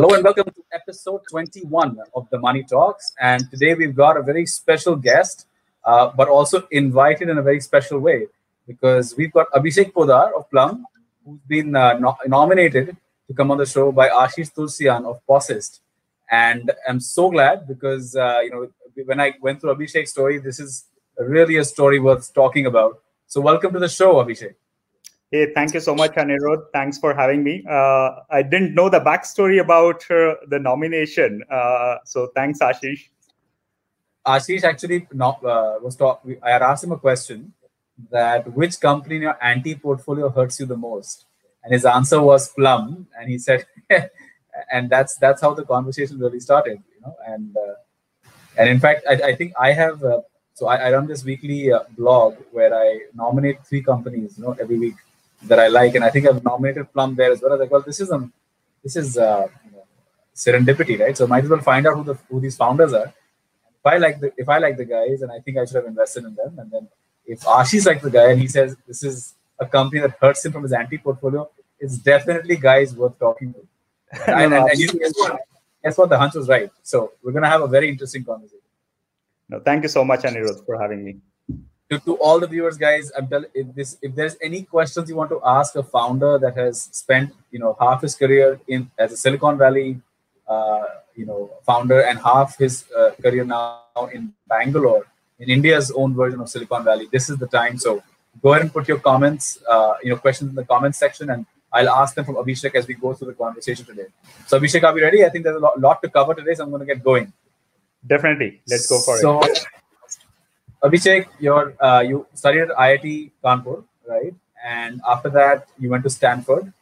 Hello and welcome to episode 21 of the Money Talks. And today we've got a very special guest, uh, but also invited in a very special way because we've got Abhishek Poddar of Plum, who's been uh, no- nominated to come on the show by Ashish Tulsian of Posist. And I'm so glad because, uh, you know, when I went through Abhishek's story, this is really a story worth talking about. So welcome to the show, Abhishek. Hey, thank you so much, Anirudh. Thanks for having me. Uh, I didn't know the backstory about uh, the nomination. Uh, so thanks, Ashish. Ashish actually not, uh, was talk. I had asked him a question that which company in your anti portfolio hurts you the most, and his answer was Plum, and he said, and that's that's how the conversation really started, you know. And uh, and in fact, I, I think I have. Uh, so I, I, run this weekly blog where I nominate three companies, you know, every week that I like, and I think I've nominated Plum there as well. I was like, well, this is um, this is uh, you know, serendipity, right? So might as well find out who the who these founders are. If I like the if I like the guys, and I think I should have invested in them, and then if Ashish like the guy and he says this is a company that hurts him from his anti portfolio, it's definitely guys worth talking to. and, and, and you guess what? Guess what? The hunch was right. So we're gonna have a very interesting conversation. No, thank you so much, Anirudh, for having me to, to all the viewers guys i'm telling if this if there's any questions you want to ask a founder that has spent you know half his career in as a silicon valley uh, you know founder and half his uh, career now in bangalore in india's own version of silicon valley this is the time. So go ahead and put your comments uh, you know questions in the comments section and i'll ask them from abhishek as we go through the conversation today. So abhishek are we ready? I think there's a lot, lot to cover today so i'm going to get going. Definitely. Let's go for so, it Abhishek, you're, uh, you studied at IIT Kanpur, right? And after that, you went to Stanford.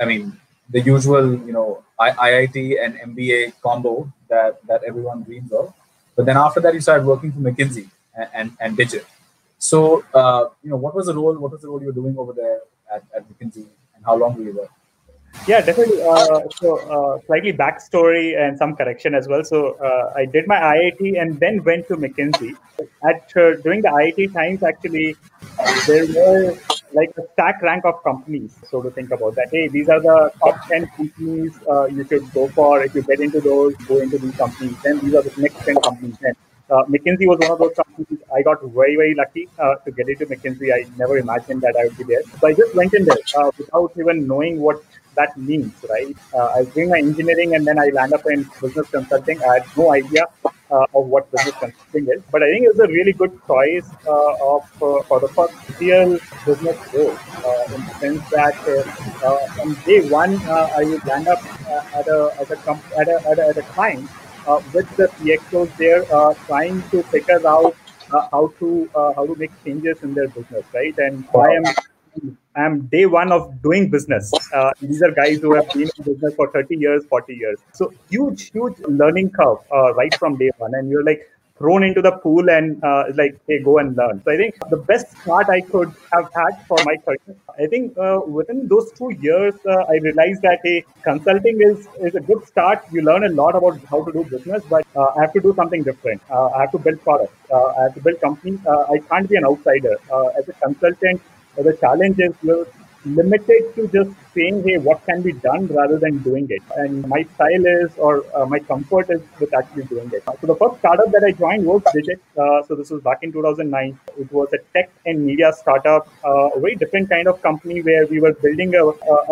I mean, the usual, you know, IIT and MBA combo that, that everyone dreams of. But then after that, you started working for McKinsey and, and, and Digit. So, uh, you know, what was the role? What was the role you were doing over there at, at McKinsey, and how long were you there? Yeah, definitely. Uh, so, uh, slightly backstory and some correction as well. So, uh, I did my IIT and then went to McKinsey. At uh, during the IIT times, actually, there were like a stack rank of companies. So to think about that, hey, these are the top ten companies uh, you should go for. If you get into those, go into these companies. Then these are the next ten companies. Then uh, McKinsey was one of those companies. I got very, very lucky uh, to get into McKinsey. I never imagined that I would be there. So I just went in there uh, without even knowing what that means, right? Uh, I was doing my engineering and then I land up in business consulting. I had no idea uh, of what business consulting is, but I think it was a really good choice uh, of for the first real business role in the sense that on day one I would land up at a at a, comp- at a, at a, at a client uh, with the CXOs there uh, trying to figure out uh, how to how to make changes in their business, right? And I am I'm day one of doing business. Uh, these are guys who have been in business for 30 years, 40 years. So huge, huge learning curve uh, right from day one. And you're like thrown into the pool and uh, like, hey, go and learn. So I think the best start I could have had for my career, I think uh, within those two years, uh, I realized that hey, consulting is, is a good start. You learn a lot about how to do business, but uh, I have to do something different. I have to build products. I have to build companies. I can't be an outsider. as a consultant, the challenge is you're limited to just saying, hey, what can be done rather than doing it. And my style is, or uh, my comfort is with actually doing it. So the first startup that I joined was Digit. Uh, so this was back in 2009. It was a tech and media startup, uh, a very different kind of company where we were building a,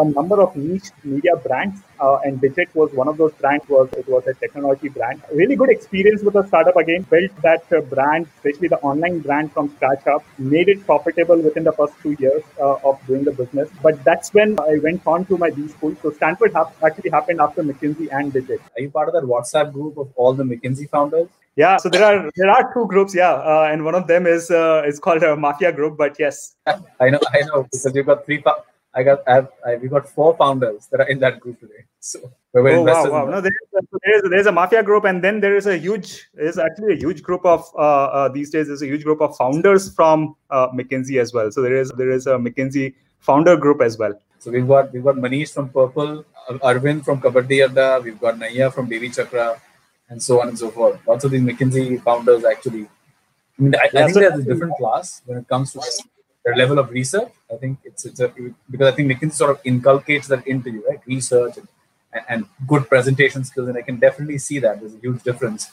a number of niche media brands. Uh, and Digit was one of those brands. Was it was a technology brand. Really good experience with the startup. Again, built that uh, brand, especially the online brand from scratch up. Made it profitable within the first two years uh, of doing the business. But that's when I went on to my B school. So Stanford ha- actually happened after McKinsey and Digit. Are you part of that WhatsApp group of all the McKinsey founders? Yeah, so there are there are two groups, yeah, uh, and one of them is uh, is called a mafia group. But yes, I know, I know, because you've got three. I got, I have, I, we got four founders that are in that group today. So we're oh, wow, wow. No, there is, there is, there is a mafia group, and then there is a huge, there's actually a huge group of uh, uh, these days. There's a huge group of founders from uh, McKinsey as well. So there is there is a McKinsey founder group as well. So we've got we've got Manish from Purplle, Arvind from Kabaddi Adda, we've got Naya from Devi Chakra, and so on and so forth. Lots of these McKinsey founders actually. I mean, I, yeah, I think so there's a different class when it comes to their level of research. I think it's it's a because I think McKinsey sort of inculcates that into you, right? Research and and, and good presentation skills, and I can definitely see that there's a huge difference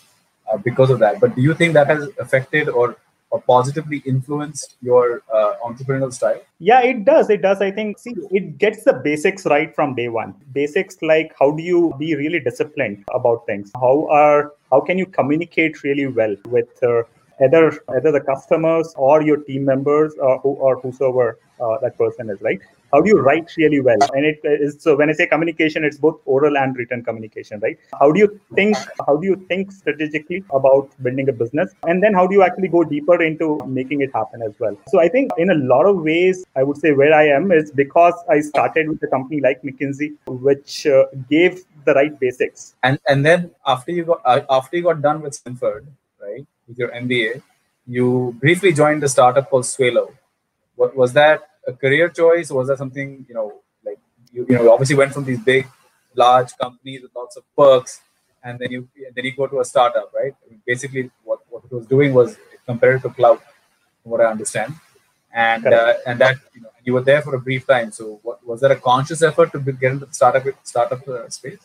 uh, because of that. But do you think that has affected or or positively influenced your uh, entrepreneurial style? Yeah, it does. It does. I think, see, it gets the basics right from day one. Basics like how do you be really disciplined about things? How are how can you communicate really well with uh, either either the customers or your team members or, who, or whosoever uh, that person is, right? How do you write really well? And it is so when i say communication it's both oral and written communication right? How do you think how do you think strategically about building a business? And then how do you actually go deeper into making it happen as well? So i think in a lot of ways i would say where i am is because i started with a company like mckinsey which uh, gave the right basics. And and then after you got uh, after you got done with stanford right with your mba you briefly joined a startup called swalo what was that a career choice, or was that something you know, like you, you know, obviously went from these big, large companies with lots of perks, and then you then you go to a startup, right? I mean, basically, what, what it was doing was compared to cloud, from what I understand, and uh, and that you know, you were there for a brief time. So, what was that a conscious effort to get into the startup startup uh, space?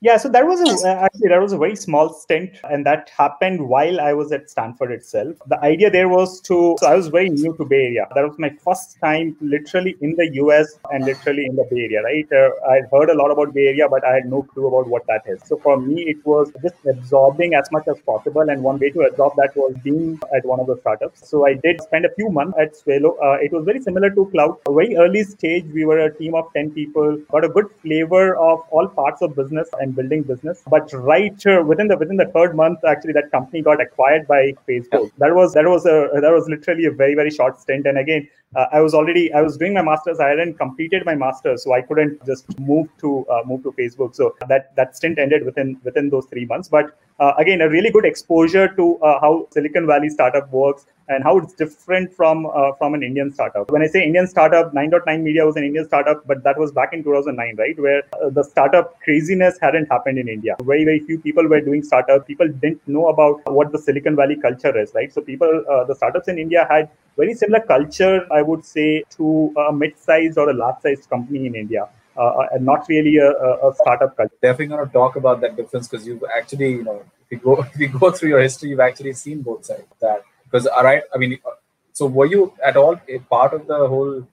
Yeah, so that was a, actually that was a very small stint, and that happened while I was at Stanford itself. The idea there was to so I was very new to Bay Area. That was my first time, literally in the US and literally in the Bay Area. Right, uh, I had heard a lot about Bay Area, but I had no clue about what that is. So for me, it was just absorbing as much as possible, and one way to absorb that was being at one of the startups. So I did spend a few months at Swalo. Uh, it was very similar to Cloud. A very early stage, we were a team of ten people, got a good flavor of all parts of business. And and building business. But right uh, within the within the third month, actually, that company got acquired by Facebook. That was that was a that was literally a very very short stint. And again, uh, I was already I was doing my masters. I hadn't completed my masters, so I couldn't just move to uh, move to Facebook. So that that stint ended within within those three months. But uh, again, a really good exposure to uh, how Silicon Valley startup works and how it's different from uh, from an Indian startup. When I say Indian startup, 9.9 Media was an Indian startup, but that was back in 2009, right, where uh, the startup craziness hadn't happened in India. Very very few people were doing startup. People didn't know about what the Silicon Valley culture is, right? So people, the startups in India had very similar culture, I would say, to a mid-sized or a large-sized company in India. Uh, uh and not really a, a, startup culture. Definitely going to talk about that difference because you've actually, you know, if you go if you go through your history, you've actually seen both sides. That because all uh, right, I mean, uh, so were you at all a part of the whole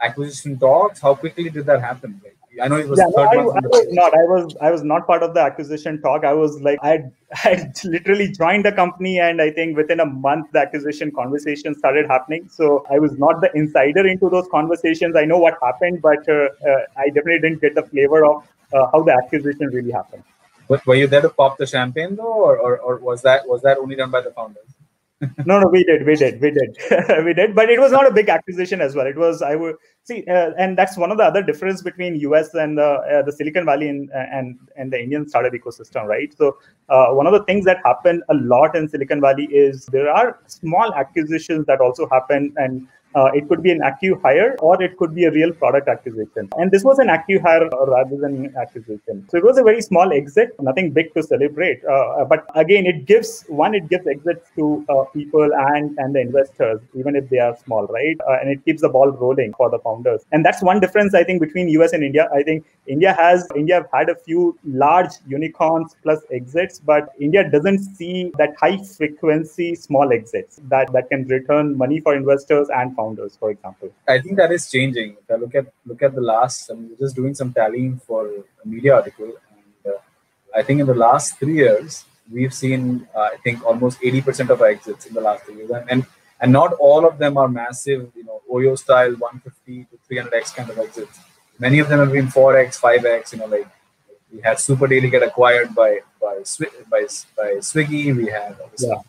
acquisition talks? How quickly did that happen? Like, I know it was yeah, no, I, I was not. I was I was not part of the acquisition talk. I was like I had literally joined the company, and I think within a month the acquisition conversation started happening. So I was not the insider into those conversations. I know what happened, but uh, uh, I definitely didn't get the flavor of uh, how the acquisition really happened. But were you there to pop the champagne though, or, or, or was that was that only done by the founders? No, no, we did, we did, we did, we did. But it was not a big acquisition as well. It was, I would see, uh, and that's one of the other difference between US and the uh, the Silicon Valley and and and the Indian startup ecosystem, right? So uh, one of the things that happen a lot in Silicon Valley is there are small acquisitions that also happen, and uh, it could be an acqui-hire or it could be a real product acquisition. And this was an acqui-hire rather than an acquisition. So it was a very small exit, nothing big to celebrate. Uh, but again, it gives one, it gives exits to uh, people and and the investors, even if they are small, right? Uh, and it keeps the ball rolling for the founders. And that's one difference I think between US and India. I think India has India had a few large unicorns plus exits, but India doesn't see that high frequency small exits that that can return money for investors and founders, for example? I think that is changing. If I look at look at the last, I'm just doing some tallying for a media article, and uh, I think in the last three years we've seen uh, I think almost 80% of our exits in the last three years, and, and and not all of them are massive, you know, Oyo style 150 to 300x kind of exits. Many of them have been 4x, 5x. You know, like we had Supr Daily get acquired by by by, by Swiggy. We had obviously yeah.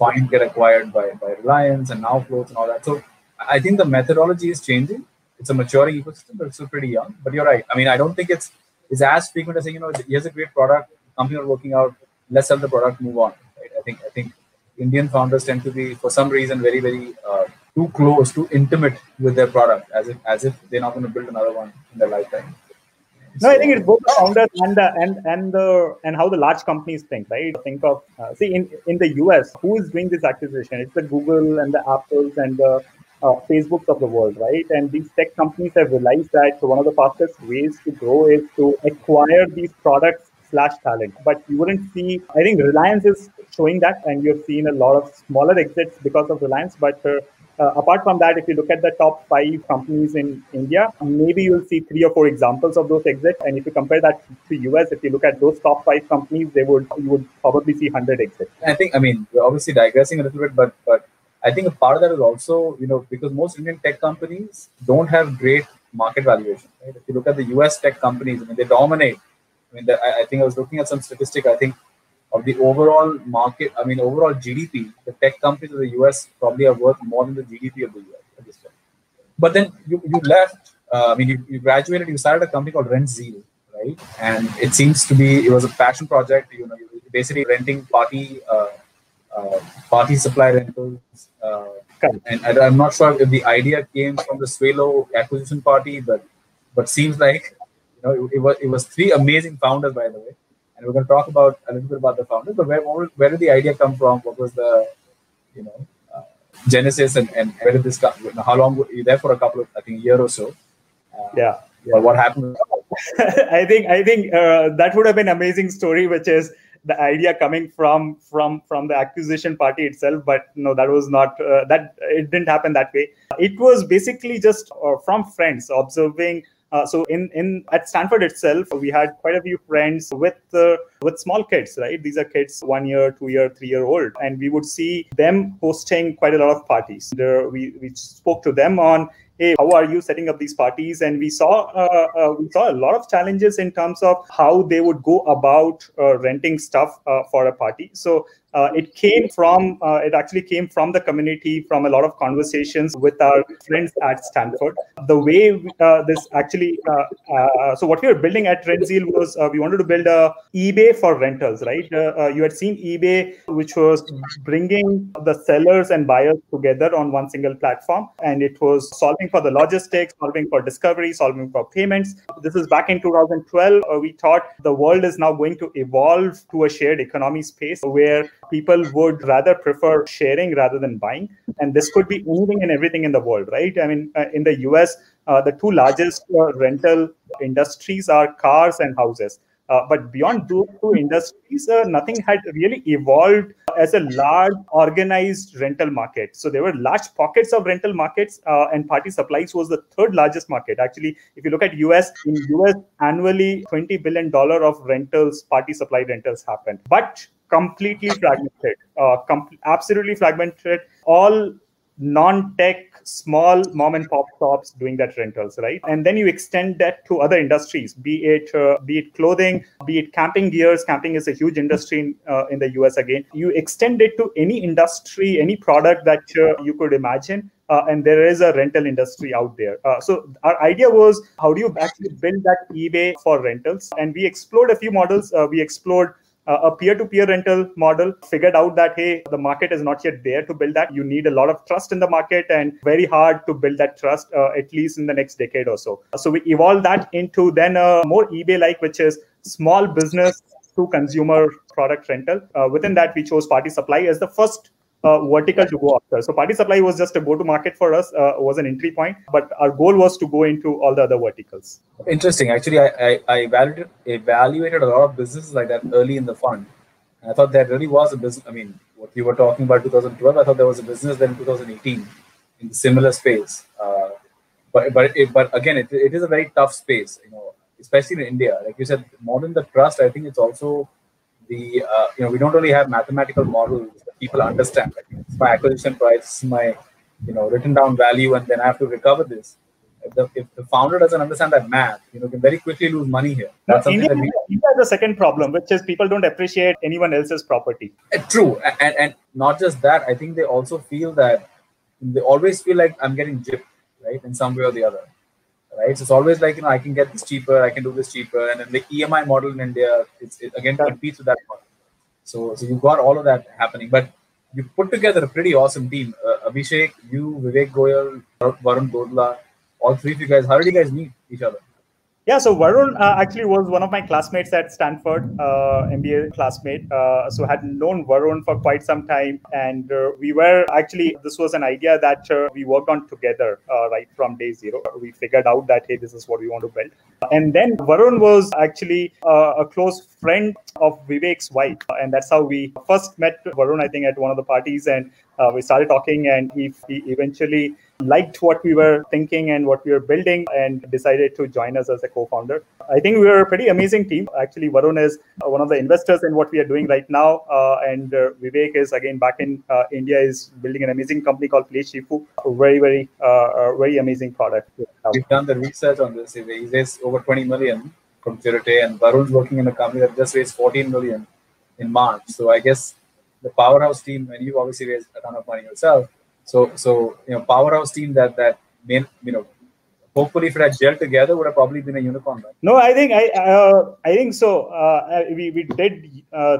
Fynd get acquired by by Reliance, and now Floats and all that. So I think the methodology is changing. It's a maturing ecosystem, but it's still pretty young. But you're right. I mean, I don't think it's it's as frequent as saying, you know, here's a great product, company are working out, let's sell the product, move on. Right? I think I think Indian founders tend to be, for some reason, very very uh, too close, too intimate with their product, as if as if they're not going to build another one in their lifetime. No, I think it's both the founders and the and and the and how the large companies think, right? Think of uh, see in in the US, who is doing this acquisition? It's the Google and the Apples and the uh, Facebooks of the world, right? And these tech companies have realized that one of the fastest ways to grow is to acquire these products slash talent. But you wouldn't see, I think Reliance is showing that, and you've seen a lot of smaller exits because of Reliance. But uh, uh, apart from that, if you look at the top five companies in India, maybe you'll see three or four examples of those exits. And if you compare that to US, if you look at those top five companies, they would you would probably see hundred exits. I think I mean we're obviously digressing a little bit, but but I think a part of that is also you know because most Indian tech companies don't have great market valuation. Right? If you look at the US tech companies, I mean they dominate. I mean I, I think I was looking at some statistic. I think of the overall market, I mean, overall GDP, the tech companies of the US probably are worth more than the GDP of the US at this point. But then you, you left, uh, I mean, you, you graduated, you started a company called Rent RentZeal, right? And it seems to be, it was a passion project, you know, basically renting party, uh, party supply rentals. Uh, and I, am not sure if the idea came from the Swalo acquisition party, but but seems like, you know, it, it was, it was three amazing founders, by the way and we're going to talk about a little bit about the founders. But where where did the idea come from? What was the you know uh, genesis, and, and where did this come? How long were you there for? A couple of I think a year or so. Uh, yeah. But what happened? I think I think uh, that would have been amazing story, which is the idea coming from from from the acquisition party itself but no that was not uh, that it didn't happen that way it was basically just uh, from friends observing uh, so in in at Stanford itself, we had quite a few friends with uh, with small kids, right? These are kids one year, two year, three year old, and we would see them hosting quite a lot of parties. There, we we spoke to them on hey how are you setting up these parties? And we saw uh, uh, we saw a lot of challenges in terms of how they would go about uh, renting stuff uh, for a party. So uh, it came from uh, it actually came from the community from a lot of conversations with our friends at stanford the way we, this actually so what we were building at RentZeal was we wanted to build a ebay for rentals right you had seen ebay which was bringing the sellers and buyers together on one single platform and it was solving for the logistics, solving for discovery, solving for payments. This is back in 2012. Uh, we thought the world is now going to evolve to a shared economy space where people would rather prefer sharing rather than buying. And this could be anything and everything in the world, right? I mean, uh, in the US, uh, the two largest uh, rental industries are cars and houses. Uh, but beyond those two industries, uh, nothing had really evolved as a large organized rental market. So there were large pockets of rental markets, uh, and party supplies was the third largest market. Actually, if you look at US, in US annually, twenty billion dollar of rentals, party supply rentals happen, but completely fragmented, uh, com- absolutely fragmented. All non-tech small mom and pop shops doing that rentals right and then you extend that to other industries be it uh, be it clothing be it camping gears camping is a huge industry in, uh, in the us again you extend it to any industry any product that uh, you could imagine uh, and there is a rental industry out there. Uh, so our idea was how do you actually build that eBay for rentals? And we explored a few models. Uh, we explored a peer-to-peer rental model figured out that hey the market is not yet there to build that. You need a lot of trust in the market and very hard to build that trust uh, at least in the next decade or so. So we evolved that into then a more ebay like which is small business to consumer product rental. Uh, within that we chose party supply as the first uh, vertical to go after. So party supply was just a go to market for us, uh, was an entry point, but our goal was to go into all the other verticals. Interesting. Actually, I, I, I evaluated, evaluated a lot of businesses like that early in the fund. And I thought there really was a business. I mean, what you were talking about 2012, I thought there was a business then in 2018 in the similar space. Uh, but but it, but again, it, it is a very tough space, you know, especially in India. Like you said, more than the trust, I think it's also the uh, you know we don't really have mathematical models that people understand. Like it's my acquisition price, my you know written down value, and then I have to recover this. If the, if the founder doesn't understand that math, you know, can very quickly lose money here. That's no, India, that we, India the second problem, which is people don't appreciate anyone else's property. Uh, true, and and not just that. I think they also feel that they always feel like I'm getting gypped, right, in some way or the other right? So it's always like you know I can get this cheaper, I can do this cheaper, and then the EMI model in India, it's it again competes with that model. So so you've got all of that happening, but you put together a pretty awesome team. Uh, Abhishek, you, Vivek Goyal, Varun Dodla, all three of you guys. How did you guys meet each other? Yeah, so Varun uh, actually was one of my classmates at Stanford, uh, MBA classmate. Uh, so had known Varun for quite some time, and uh, we were actually this was an idea that uh, we worked on together uh, right from day zero. We figured out that hey, this is what we want to build, and then Varun was actually a close friend of Vivek's wife, and that's how we first met Varun. I think at one of the parties, and we started talking, and he, he eventually liked what we were thinking and what we were building and decided to join us as a co-founder. I think we are a pretty amazing team. Actually, Varun is one of the investors in what we are doing right now. Uh, and uh, Vivek is again back in uh, India is building an amazing company called Play Shifu. A very, very, uh, very amazing product. We've done the research on this. He raised over 20 million from Chiratae and Varun's working in a company that just raised 14 million in March. So I guess the powerhouse team, and you've obviously raised a ton of money yourself, so so you know powerhouse team that that main you know hopefully if it had gelled together would have probably been a unicorn right? no i think i uh, i think so. Uh, we, we did uh,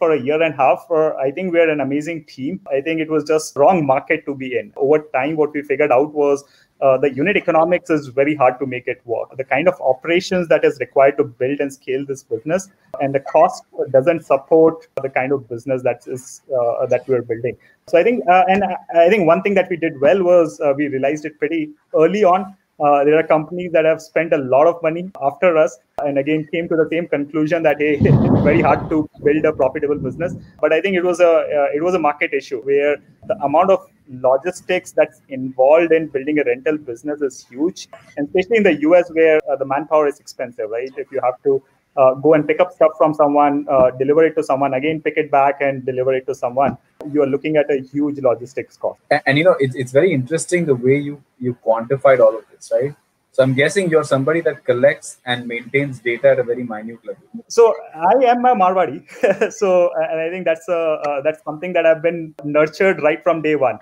for a year and a half. Uh, i think we're an amazing team. I think it was just wrong market to be in. Over time what we figured out was uh, the unit economics is very hard to make it work. The kind of operations that is required to build and scale this business, and the cost doesn't support the kind of business that is uh, that we're building. So I think, uh, and I think one thing that we did well was uh, we realized it pretty early on uh, there are companies that have spent a lot of money after us and again came to the same conclusion that hey, it's very hard to build a profitable business. But I think it was a uh, it was a market issue where the amount of logistics that's involved in building a rental business is huge, and especially in the US where uh, the manpower is expensive, right? If you have to uh, go and pick up stuff from someone, uh, deliver it to someone, again pick it back and deliver it to someone. You are looking at a huge logistics cost. And, and you know, it's, it's very interesting the way you you quantified all of this, right? So I'm guessing you're somebody that collects and maintains data at a very minute level. So I am a Marwadi. so and I think that's a uh, that's something that I've been nurtured right from day one.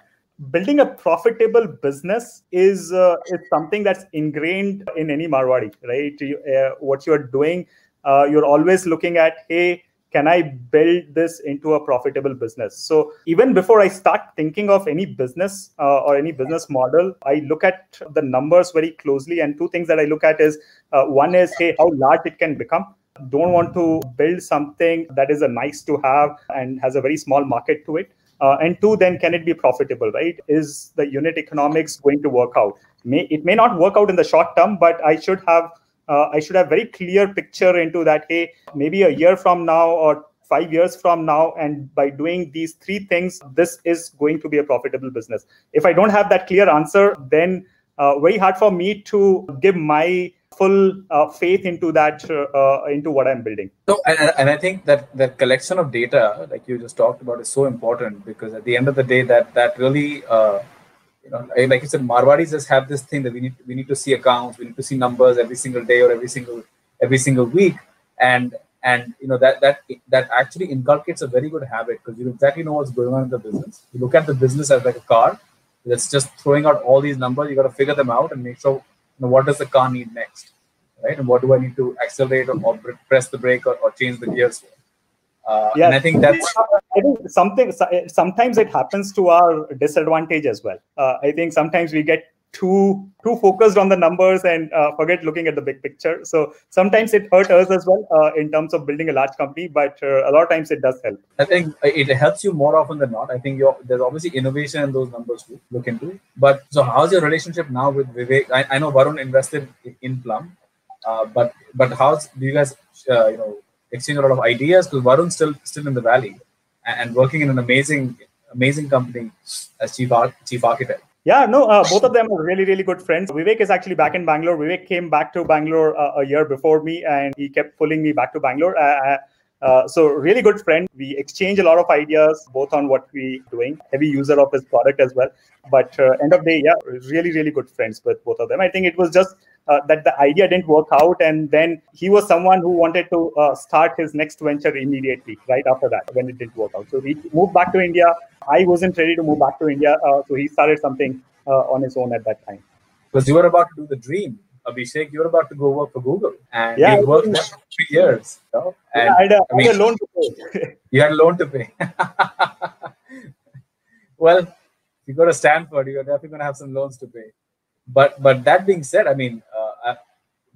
Building a profitable business is uh, is something that's ingrained in any Marwadi, right? You, uh, what you're doing uh, you're always looking at hey can i build this into a profitable business? So even before i start thinking of any business uh, or any business model i look at the numbers very closely and two things that i look at is uh, one is hey how large it can become. Don't want to build something that is a nice to have and has a very small market to it. Uh, and two then can it be profitable right? Is the unit economics going to work out? May it may not work out in the short term but i should have uh, I should have very clear picture into that. Hey, maybe a year from now or five years from now, and by doing these three things, this is going to be a profitable business. If I don't have that clear answer, then uh, very hard for me to give my full uh, faith into that uh, into what i'm building so and, and i think that that collection of data like you just talked about is so important because at the end of the day that that really uh, you know, like you said, Marwadis just have this thing that we need we need to see accounts, we need to see numbers every single day or every single every single week, and and you know that that that actually inculcates a very good habit because you exactly know what's going on in the business. You look at the business as like a car that's just throwing out all these numbers. You got to figure them out and make sure you know what does the car need next, right? And what do I need to accelerate or, or press the brake or, or change the gears for? Uh, yeah, and I think that's. I think something. Sometimes it happens to our disadvantage as well. Uh, I think sometimes we get too too focused on the numbers and uh, forget looking at the big picture. So sometimes it hurts us as well uh, in terms of building a large company, but uh, a lot of times it does help. I think it helps you more often than not. I think there's obviously innovation in those numbers to look into. But so how's your relationship now with Vivek? I, I know Varun invested in Plum, uh, but but how's do you guys uh, you know exchange a lot of ideas because Varun's still still in the valley and, working in an amazing amazing company as chief chief architect. Yeah, no, uh, both of them are really, really good friends. Vivek is actually back in Bangalore. Vivek came back to Bangalore uh, a year before me, and he kept pulling me back to Bangalore. Uh, uh uh, so really good friend. We exchange a lot of ideas, both on what we are doing. Heavy user of his product as well. But uh, end of day, yeah, really really good friends with both of them. I think it was just uh, that the idea didn't work out, and then he was someone who wanted to uh, start his next venture immediately, right after that when it didn't work out. So he moved back to India. I wasn't ready to move back to India, uh, so he started something uh, on his own at that time. Because you were about to do the dream Abhishek, you're about to go work for Google, and yeah, you worked there for three years. You know? and, yeah, I, had a, I, mean, a loan to pay. you had a loan to pay. well, if you go to Stanford, you're definitely going to have some loans to pay. But but that being said, I mean, uh,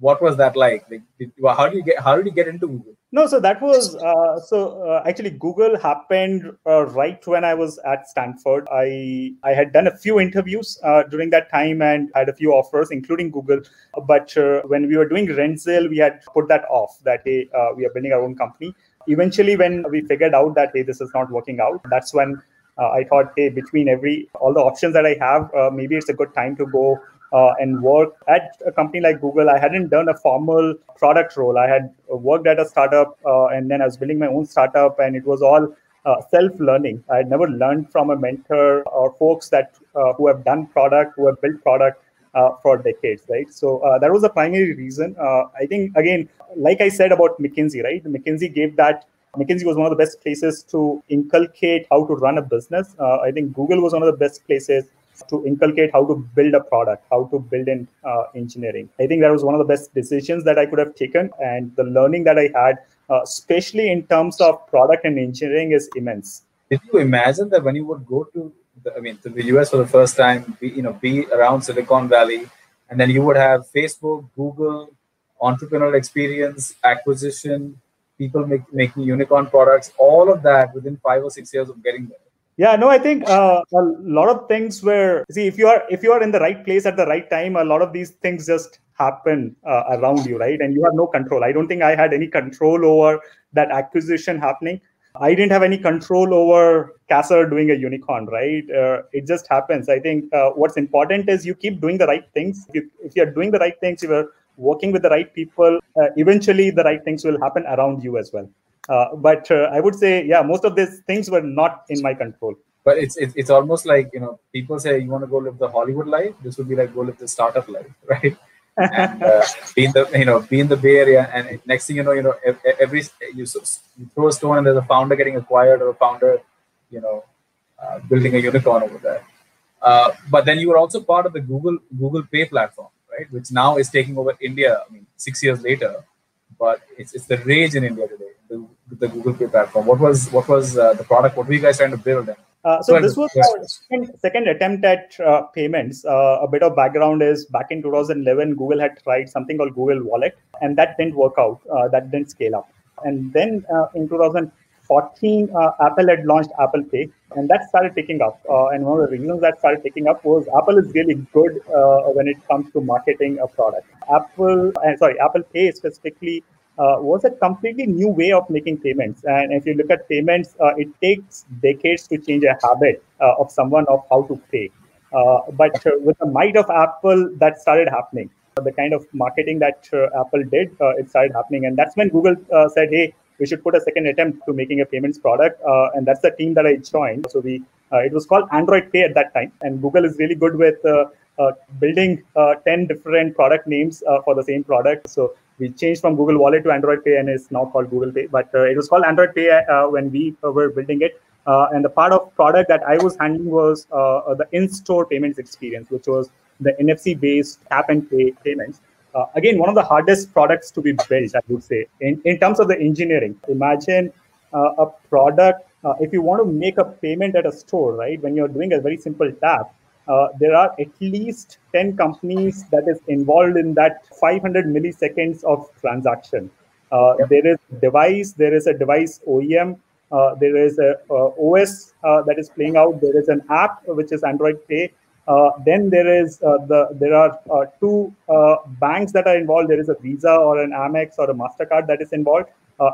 what was that like? like did, how did you get how did you get into Google? No, so that was uh, so uh, actually Google happened uh, right when I was at Stanford. I I had done a few interviews uh, during that time and had a few offers, including Google. But uh, when we were doing RentZeal, we had put that off. That uh, we are building our own company. Eventually, when we figured out that hey, this is not working out, that's when I thought, hey, between every all the options that I have, maybe it's a good time to go uh, and work at a company like Google. I hadn't done a formal product role. I had worked at a startup uh, and then I was building my own startup, and it was all uh, self-learning. I had never learned from a mentor or folks that uh, who have done product, who have built product. Uh, for decades, right? So uh, that was the primary reason. I think again, like I said about McKinsey, right? McKinsey gave that McKinsey was one of the best places to inculcate how to run a business. Uh, I think Google was one of the best places to inculcate how to build a product, how to build in uh, engineering. I think that was one of the best decisions that I could have taken, and the learning that I had, uh, especially in terms of product and engineering, is immense. Did you imagine that when you would go to, the, I mean, to the US for the first time, be, you know, be around Silicon Valley, and then you would have Facebook, Google, entrepreneurial experience, acquisition, people make, making unicorn products, all of that within five or six years of getting there yeah no i think uh, a lot of things where see if you are if you are in the right place at the right time a lot of these things just happen uh, around you right? And you have no control. I don't think i had any control over that acquisition happening. I didn't have any control over Casper doing a unicorn right? Uh, it just happens. I think uh, what's important is you keep doing the right things. If, if you're doing the right things you're working with the right people uh, eventually the right things will happen around you as well uh, but uh, I would say, yeah, most of these things were not in my control. But it's, it's it's almost like you know people say you want to go live the Hollywood life. This would be like go live the startup life, right? and uh, be in the you know be in the Bay Area, and next thing you know, you know every you, you throw a stone and there's a founder getting acquired or a founder, you know, uh, building a unicorn over there. Uh, but then you were also part of the Google Google Pay platform, right? Which now is taking over India. I mean, six years later, but it's, it's the rage in India today the, the Google Pay platform. What was what was uh, the product? What were you guys trying to build? Uh, so this was our second, second attempt at uh, payments. Uh, a bit of background is back in 2011, Google had tried something called Google Wallet, and that didn't work out. Uh, that didn't scale up. And then uh, in 2014, Apple had launched Apple Pay, and that started taking up. and one of the reasons that started taking up was Apple is really good when it comes to marketing a product. Apple, sorry, Apple Pay specifically uh, was a completely new way of making payments. And if you look at payments, uh, it takes decades to change a habit uh, of someone of how to pay. Uh, but uh, with the might of Apple, that started happening. The kind of marketing that uh, Apple did, it started happening. And that's when Google said, hey, we should put a second attempt to making a payments product. and that's the team that I joined. So we, it was called Android Pay at that time. And Google is really good with building uh, 10 different product names uh, for the same product. So we changed from Google Wallet to Android Pay and it's now called Google Pay. But it was called Android Pay when we were building it. and the part of product that I was handling was the in-store payments experience, which was the NFC-based tap and pay payments. Uh, again, one of the hardest products to be built, I would say, in, in terms of the engineering. Imagine uh, a product, uh, if you want to make a payment at a store, right, when you're doing a very simple tap, uh, there are at least 10 companies that is involved in that 500 milliseconds of transaction. Uh, yep. There is device, there is a device OEM, uh, there is a uh, OS uh, that is playing out. There is an app which is Android Pay. then there is the there are two banks that are involved. There is a Visa or an Amex or a Mastercard that is involved,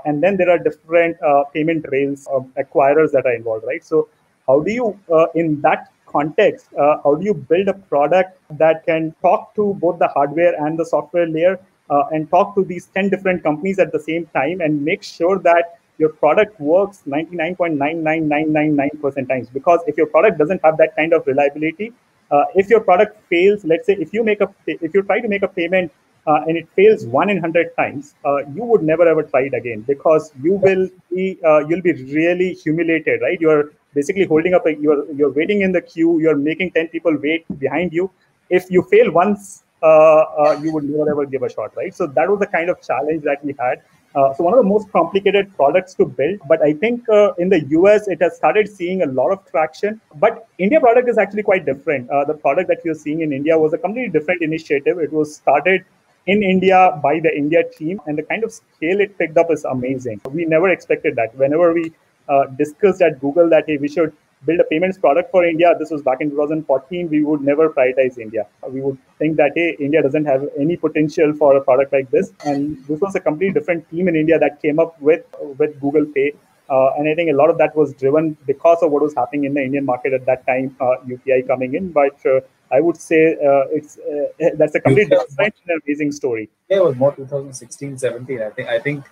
and then there are different payment rails of acquirers that are involved. Right. So how do you in that context, uh, how do you build a product that can talk to both the hardware and the software layer uh, and talk to these 10 different companies at the same time and make sure that your product works 99.99999% times? Because if your product doesn't have that kind of reliability, uh, if your product fails, let's say if you make a if you try to make a payment uh, and it fails one in hundred times, uh, you would never ever try it again because you will be uh, you'll be really humiliated, right? You're basically holding up a, you're you're waiting in the queue you're making 10 people wait behind you. If you fail once uh, uh, you would never ever give a shot right? So that was the kind of challenge that we had. Uh, so one of the most complicated products to build but i think uh, in the us it has started seeing a lot of traction. But india product is actually quite different. Uh, the product that you're seeing in india was a completely different initiative. It was started in India by the India team, and the kind of scale it picked up is amazing. We never expected that. Whenever we uh, discussed at Google that hey, we should build a payments product for India, this was back in 2014, we would never prioritize India. We would think that hey, India doesn't have any potential for a product like this, and this was a completely different team in India that came up with with Google Pay. Uh, and I think a lot of that was driven because of what was happening in the Indian market at that time, uh, UPI coming in. But uh, I would say uh, it's uh, that's a completely different and amazing story. Yeah, it was more 2016, 17. I think I think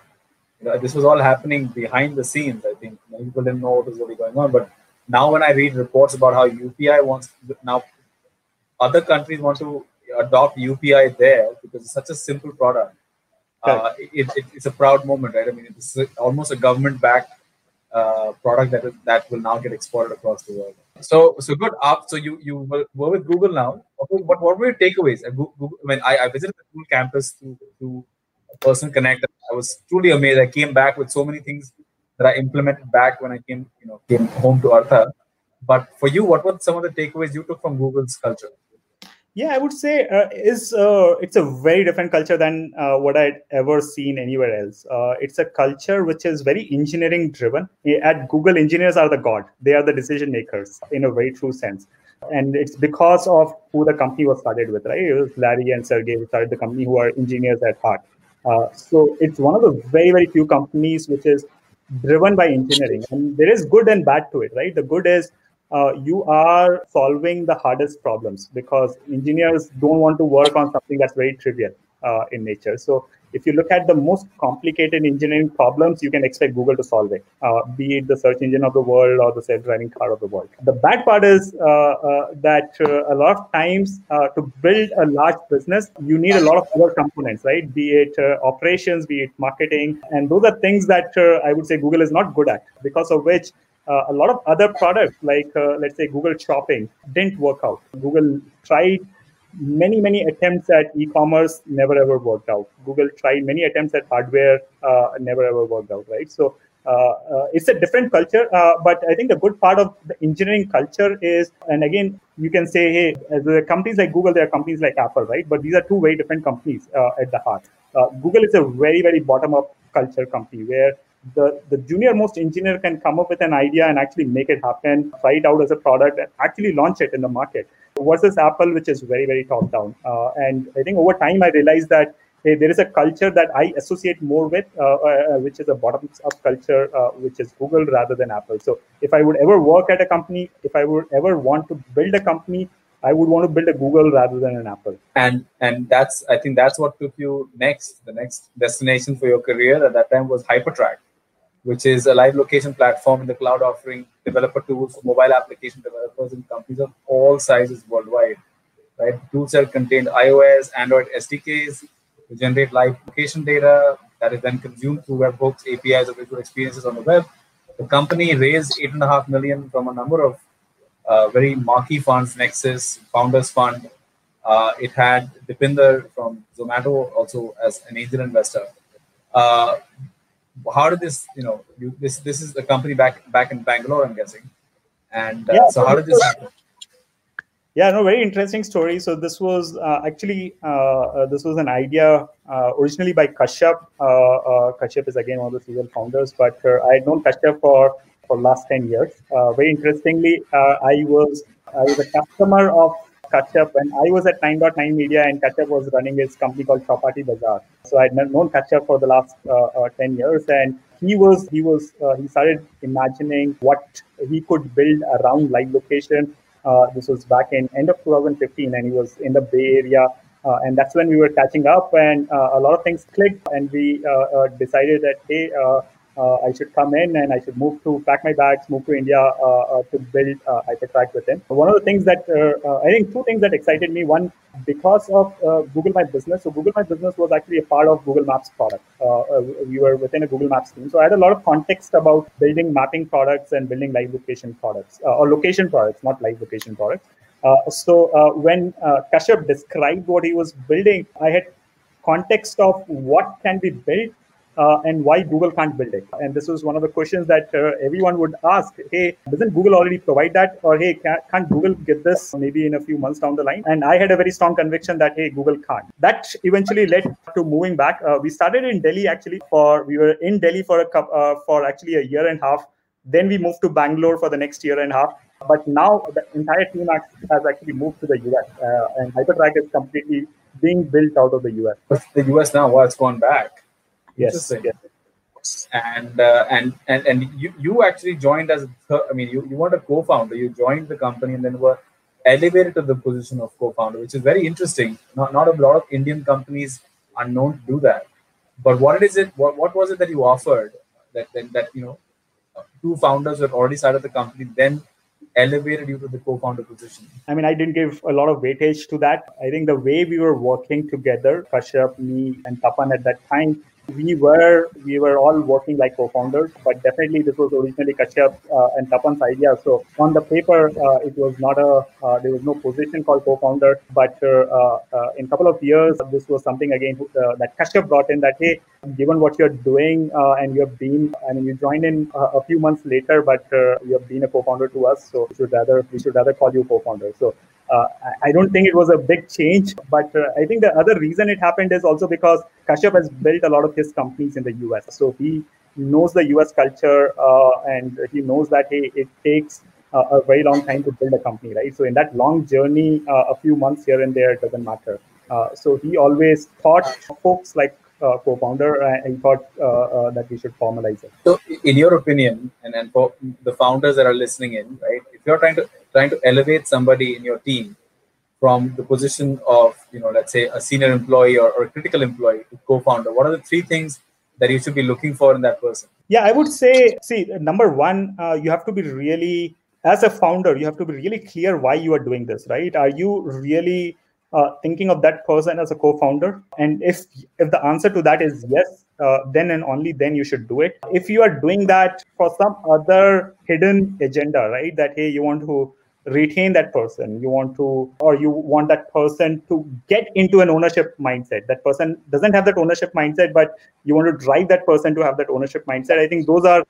you know, this was all happening behind the scenes. I think people didn't know what was really going on, but now when I read reports about how UPI wants now other countries want to adopt UPI there because it's such a simple product. Uh, it, it, it's a proud moment, right? I mean, it's almost a government-backed uh, product that is, that will now get exported across the world. So, so good. Up. So you you were, with Google now. What what were your takeaways? Google, I mean, I, I visited the Google campus to through Personal Connect. I was truly amazed. I came back with so many things that I implemented back when I came, you know, came home to Artha. But for you, what were some of the takeaways you took from Google's culture? Yeah, I would say uh, is uh, it's a very different culture than uh, what I'd ever seen anywhere else. Uh, it's a culture which is very engineering driven. At Google, engineers are the god; they are the decision makers in a very true sense. And it's because of who the company was started with, right? It was Larry and Sergey who started the company, who are engineers at heart. Uh, so it's one of the very very few companies which is driven by engineering. And there is good and bad to it right? The good is uh, you are solving the hardest problems because engineers don't want to work on something that's very trivial uh, in nature. So if you look at the most complicated engineering problems, you can expect Google to solve it, uh, be it the search engine of the world or the self-driving car of the world. The bad part is uh, uh, that uh, a lot of times uh, to build a large business, you need a lot of other components, right? Be it uh, operations, be it marketing, and those are things that I would say Google is not good at, because of which a lot of other products, like let's say Google Shopping, didn't work out. Google tried many many attempts at e-commerce never ever worked out. Google tried many attempts at hardware uh, never ever worked out right? So uh, uh, it's a different culture uh, but i think the good part of the engineering culture is and again you can say hey are companies like google there are companies like apple right? But these are two very different companies uh, at the heart. Uh, google is a very very bottom up culture company where the, the junior most engineer can come up with an idea and actually make it happen, try it out as a product, and actually launch it in the market versus Apple, which is very, very top down. Uh, and I think over time, I realized that hey, there is a culture that I associate more with, uh, uh, which is a bottom up culture, uh, which is Google rather than Apple. So if I would ever work at a company, if I would ever want to build a company, I would want to build a Google rather than an Apple. And and that's I think that's what took you next. The next destination for your career at that time was Hypertrack which is a live location platform in the cloud offering developer tools for mobile application developers and companies of all sizes worldwide. Right, tools that contain iOS, Android SDKs to generate live location data that is then consumed through webhooks, APIs, or visual experiences on the web. The company raised eight and a half million from a number of uh, very marquee funds, Nexus, Founders Fund. Uh, it had Deepinder from Zomato also as an angel investor. Uh, how did this you know you, this this is the company back back in bangalore i'm guessing. And uh, yeah, so how did this happen? Yeah no very interesting story. So this was uh, actually uh, uh this was an idea uh, originally by kashyap. Uh, kashyap is again one of the serial founders but i had known kashyap for for last 10 years. Very interestingly i was i was a customer of Kashyap when I was at 9.9 Media and Kashyap was running his company called Chaupati Bazaar. So I had known Kashyap for the last uh, uh, 10 years and he was, he was, uh, he started imagining what he could build around live location. Uh, this was back in end of 2015 and he was in the Bay Area. Uh, and that's when we were catching up and uh, a lot of things clicked and we decided that, hey, I should come in and I should move to pack my bags, move to India uh, uh, to build Hypertrack with him. One of the things that I think two things that excited me. One, because of Google My Business. So Google My Business was actually a part of Google Maps product. we were within a Google Maps team. So I had a lot of context about building mapping products and building live location products or location products, not live location products. Uh, so uh, when uh, Kashyap described what he was building, I had context of what can be built uh, and why Google can't build it. And this was one of the questions that uh, everyone would ask. Hey, doesn't Google already provide that? Or hey, can, not Google get this maybe in a few months down the line? And I had a very strong conviction that hey, Google can't. That eventually led to moving back. Uh, we started in Delhi actually for we were in Delhi for a uh, for actually a year and a half. Then we moved to Bangalore for the next year and a half. But now the entire team has actually moved to the US, uh, and Hypertrack is completely being built out of the US. the US now, well, it's gone back. Yes. yes. And, uh, and and and you you actually joined as a, I mean you, you weren't a co-founder. You joined the company and then were elevated to the position of co-founder, which is very interesting. Not not a lot of Indian companies are known to do that. But what is it? What, what was it that you offered that that, that you know two founders who had already started the company then elevated you to the co-founder position? I mean, I didn't give a lot of weightage to that. I think the way we were working together, Kashyap, me, and Tapan at that time, we were we were all working like co-founders, but definitely this was originally Kashyap uh, and Tapan's idea. So on the paper, uh, it was not a uh, there was no position called co-founder, but uh, uh, in a couple of years, this was something again uh, that Kashyap brought in. That hey, given what you're doing and you have been, I mean, you joined in a few months later, but you have been a co-founder to us, so we should rather we should rather call you co-founder. So uh, I don't think it was a big change, but uh, I think the other reason it happened is also because Kashyap has built a lot of his companies in the US. So he knows the US culture uh, and he knows that hey, it takes a very long time to build a company, right? So in that long journey, uh, a few months here and there doesn't matter. Uh, so he always thought folks like uh, co-founder and thought uh, uh, that we should formalize it. So, in your opinion, and, and for the founders that are listening in, right, if you're trying to trying to elevate somebody in your team from the position of, you know, let's say a senior employee or, or a critical employee to co-founder, what are the three things that you should be looking for in that person? Yeah, I would say, see, number one, uh, you have to be really, as a founder, you have to be really clear why you are doing this, right? Are you really uh, thinking of that person as a co-founder? And if if the answer to that is yes uh, then and only then you should do it. If you are doing that for some other hidden agenda right that hey you want to retain that person you want to or you want that person to get into an ownership mindset. That person doesn't have that ownership mindset but you want to drive that person to have that ownership mindset. I think those are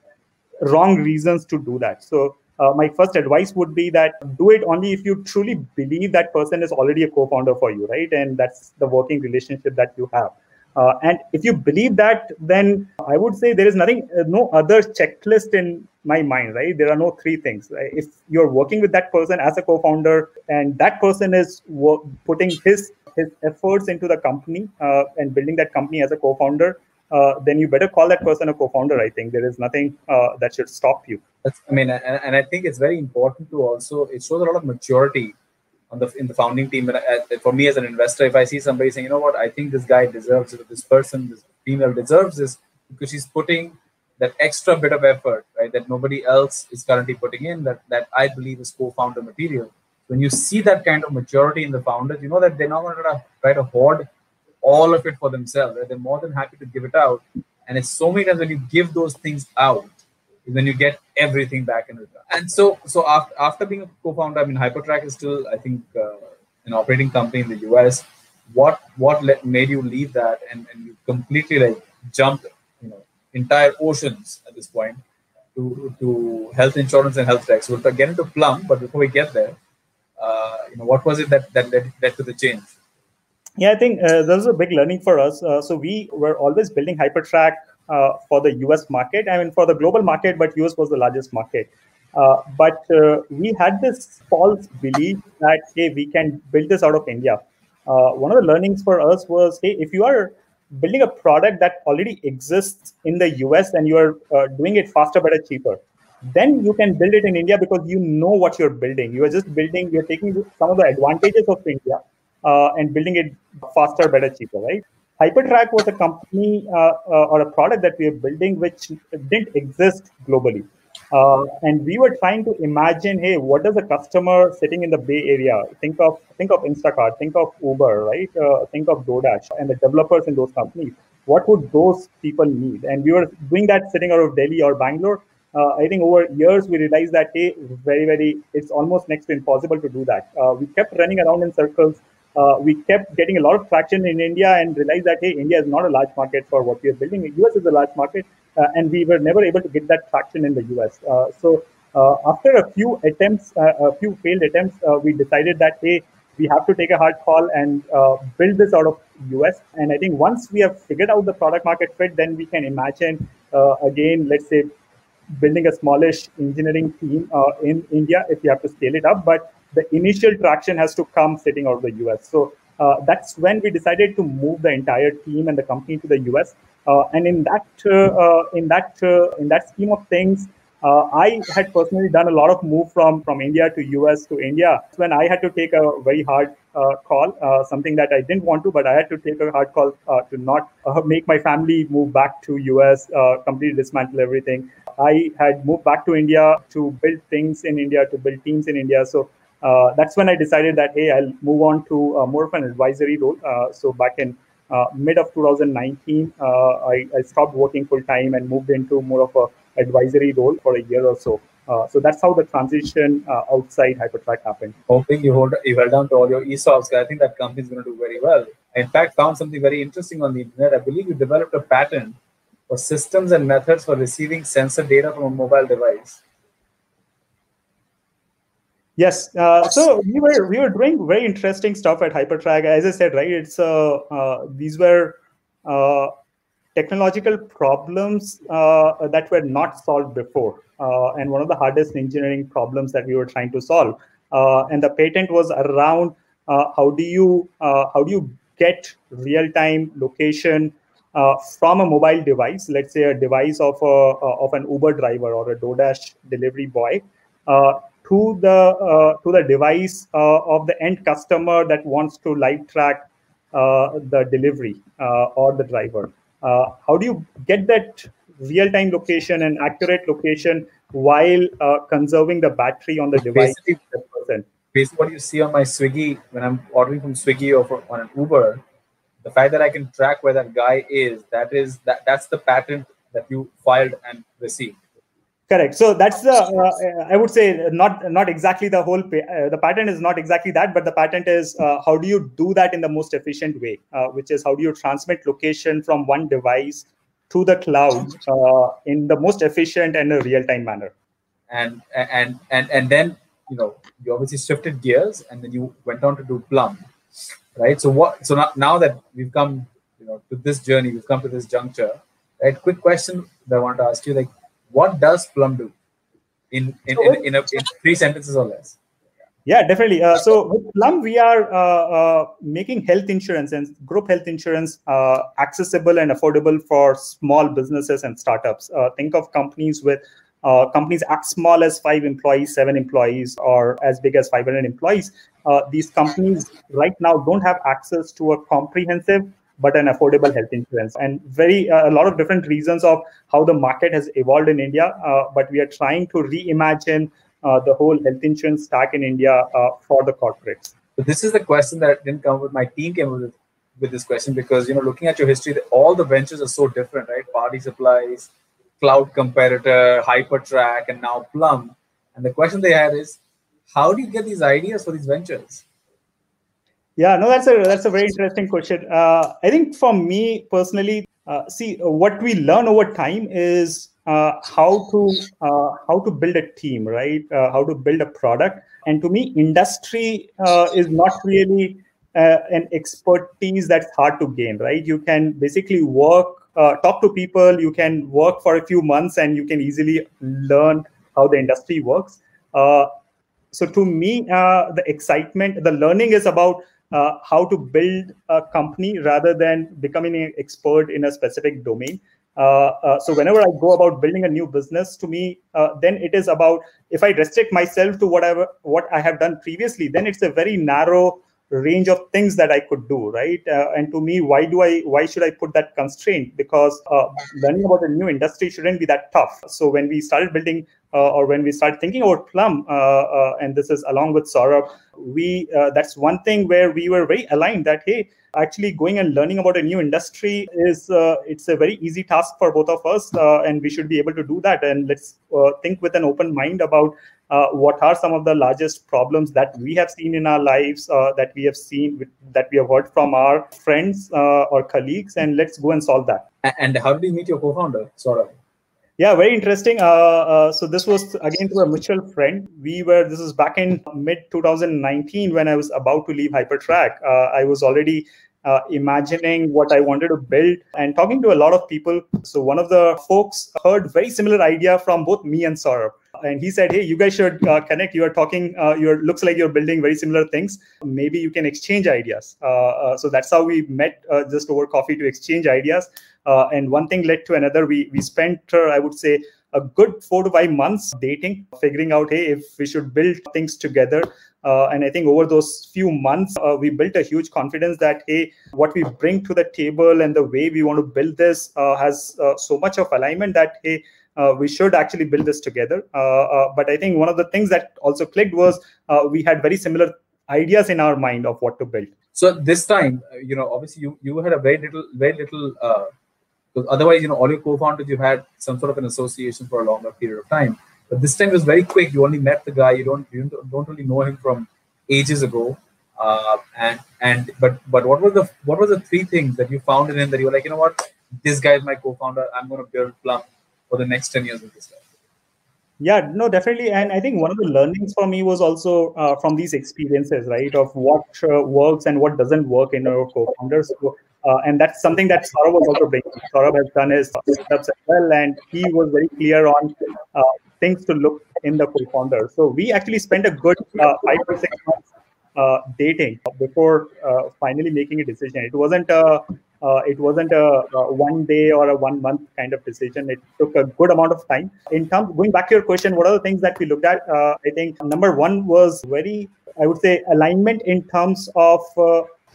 wrong reasons to do that. So uh, my first advice would be that do it only if you truly believe that person is already a co-founder for you right? And that's the working relationship that you have. Uh, and if you believe that then i would say there is nothing uh, no other checklist in my mind right? There are no three things right? if you're working with that person as a co-founder and that person is wo- putting his his efforts into the company uh, and building that company as a co-founder uh, then you better call that person a co-founder. I think there is nothing uh, that should stop you. That's, I mean, and, and, I think it's very important to also it shows a lot of maturity on the in the founding team. And uh, for me as an investor, if I see somebody saying, you know what, I think this guy deserves it, this person, this female deserves this because she's putting that extra bit of effort, right, that nobody else is currently putting in. That that I believe is co-founder material. When you see that kind of maturity in the founders, you know that they're not going to try to hoard all of it for themselves. Right? They're more than happy to give it out. And it's so many times when you give those things out, then you get everything back in return. And so, so after, after being a co-founder, I mean, Hypertrack is still, I think, uh, an operating company in the US. What what let, made you leave that and, and you completely like jumped, you know, entire oceans at this point to to health insurance and health tech. So we'll get into Plum, but before we get there, uh, you know, what was it that that led, led to the change? Yeah, I think uh, this is a big learning for us. Uh, so we were always building Hypertrack uh, for the US market. I mean, for the global market, but US was the largest market. Uh, but uh, we had this false belief that hey, we can build this out of India. Uh, one of the learnings for us was hey, if you are building a product that already exists in the US and you are doing it faster, better, cheaper, then you can build it in India because you know what you're building. You are just building. You're taking some of the advantages of India uh, and building it faster, better, cheaper, right? Hypertrack was a company uh, uh, or a product that we were building which didn't exist globally. Uh, and we were trying to imagine, hey, what does a customer sitting in the Bay Area think of? Think of Instacart, think of Uber, right? Uh, think of DoorDash, and the developers in those companies. What would those people need? And we were doing that sitting out of Delhi or Bangalore. Uh, I think over years we realized that hey, very, very, it's almost next to impossible to do that. we kept running around in circles uh, we kept getting a lot of traction in India and realized that hey, India is not a large market for what we are building. The US is a large market, uh, and we were never able to get that traction in the US. Uh, so uh, after a few attempts, uh, a few failed attempts, uh, we decided that hey, we have to take a hard call and build this out of US. And I think once we have figured out the product market fit, then we can imagine again, let's say building a smallish engineering team in India if you have to scale it up. But the initial traction has to come sitting out of the US. So uh, that's when we decided to move the entire team and the company to the US. Uh, and in that uh, in that uh, in that scheme of things, uh, I had personally done a lot of move from from India to US to India. When I had to take a very hard call, something that I didn't want to, but I had to take a hard call to not make my family move back to US, completely dismantle everything. I had moved back to India to build things in India, to build teams in India. So uh, that's when I decided that hey, I'll move on to uh, more of an advisory role. Uh, so back in uh, mid of 2019, uh, I, I, stopped working full time and moved into more of a advisory role for a year or so. Uh, so that's how the transition outside Hypertrack happened. Hoping you hold you held down to all your ESOPs. I think that company is going to do very well. I, in fact, found something very interesting on the internet. I believe you developed a patent for systems and methods for receiving sensor data from a mobile device. Yes, uh, so we were we were doing very interesting stuff at Hypertrack. As I said, right, it's uh, uh these were uh, technological problems uh, that were not solved before, uh, and one of the hardest engineering problems that we were trying to solve. and the patent was around how do you how do you get real time location uh, from a mobile device, let's say a device of a uh, of an Uber driver or a DoorDash delivery boy, uh, to the uh, to the device uh, of the end customer that wants to live track uh, the delivery or the driver. how do you get that real time location and accurate location while conserving the battery on the device? Basically, basically, what you see on my Swiggy when I'm ordering from Swiggy or for, on an Uber the fact that I can track where that guy is, that is that that's the patent that you filed and received. Correct. So that's the uh, I would say not not exactly the whole uh, the patent is not exactly that, but the patent is uh, how do you do that in the most efficient way, uh, which is how do you transmit location from one device to the cloud uh, in the most efficient and a real time manner. And and and and then you know you obviously shifted gears and then you went on to do Plum right? So what? So now, now that we've come, you know, to this journey, we've come to this juncture, right? Quick question that I want to ask you: like, what does Plum do? In in in, in, a, in three sentences or less. Yeah, definitely. Uh, so with Plum, we are uh, uh, making health insurance and group health insurance uh, accessible and affordable for small businesses and startups. Uh, think of companies with uh, companies as small as five employees, seven employees, or as big as 500 employees. Uh, these companies right now don't have access to a comprehensive but an affordable health insurance and very uh, a lot of different reasons of how the market has evolved in india uh, but we are trying to reimagine uh, the whole health insurance stack in india uh, for the corporates so this is the question that didn't come with my team came with with this question because you know looking at your history all the ventures are so different right party supplies cloud competitor, Hypertrack, and now Plum. And the question they had is, how do you get these ideas for these ventures? Yeah, no, that's a that's a very interesting question. Uh, I think for me personally, uh, see what we learn over time is uh, how to uh, how to build a team, right? Uh, how to build a product. And to me, industry uh, is not really an expertise that's hard to gain, right? You can basically work uh, talk to people you can work for a few months and you can easily learn how the industry works uh, so to me uh, the excitement the learning is about uh, how to build a company rather than becoming an expert in a specific domain uh, uh, so whenever i go about building a new business to me then it is about if i restrict myself to whatever what i have done previously then it's a very narrow range of things that I could do, right? Uh, and to me, why do I, why should I put that constraint? Because uh, learning about a new industry shouldn't be that tough. So when we started building uh, or when we start thinking about Plum, uh, uh, and this is along with Saurabh, we uh, that's one thing where we were very aligned that hey, actually going and learning about a new industry is it's a very easy task for both of us, and we should be able to do that. And let's think with an open mind about uh, what are some of the largest problems that we have seen in our lives, uh, that we have seen, with, that we have heard from our friends uh, or colleagues, and let's go and solve that. And how did you meet your co-founder, Saurabh? Yeah, very interesting. Uh, uh, so this was again to a mutual friend. We were this is back in mid 2019 when I was about to leave Hypertrack. Uh, I was already uh, imagining what I wanted to build and talking to a lot of people. So one of the folks heard very similar idea from both me and Saurabh. And he said, "Hey, you guys should uh, connect. You are talking. Uh, you looks like you're building very similar things. Maybe you can exchange ideas." Uh, uh, so that's how we met, uh, just over coffee to exchange ideas. And one thing led to another. We we spent, I would say, a good four to five months dating, figuring out, hey, if we should build things together. Uh, and I think over those few months, uh, we built a huge confidence that, hey, what we bring to the table and the way we want to build this uh, has uh, so much of alignment that, hey, uh, we should actually build this together. Uh, but I think one of the things that also clicked was we had very similar ideas in our mind of what to build. So this time, you know, obviously you, you had a very little, very little because otherwise, you know, all your co-founders, you've had some sort of an association for a longer period of time. But this time was very quick. You only met the guy. You don't you don't really know him from ages ago. Uh, and and but but what were the what were the three things that you found in him that you were like, you know what, this guy is my co-founder. I'm going to build Plum for the next ten years with this guy. Yeah, no, definitely. And I think one of the learnings for me was also uh, from these experiences, right, of what uh, works and what doesn't work in our co-founders. So uh, and that's something that Saurabh was also bringing. Saurabh has done his steps as well, and he was very clear on uh, things to look in the co-founder. So we actually spent a good uh, five to six months uh, dating before uh, finally making a decision. It wasn't a uh, it wasn't a, a, one day or a one month kind of decision. It took a good amount of time. In terms, going back to your question, what are the things that we looked at? I think number one was very, I would say, alignment in terms of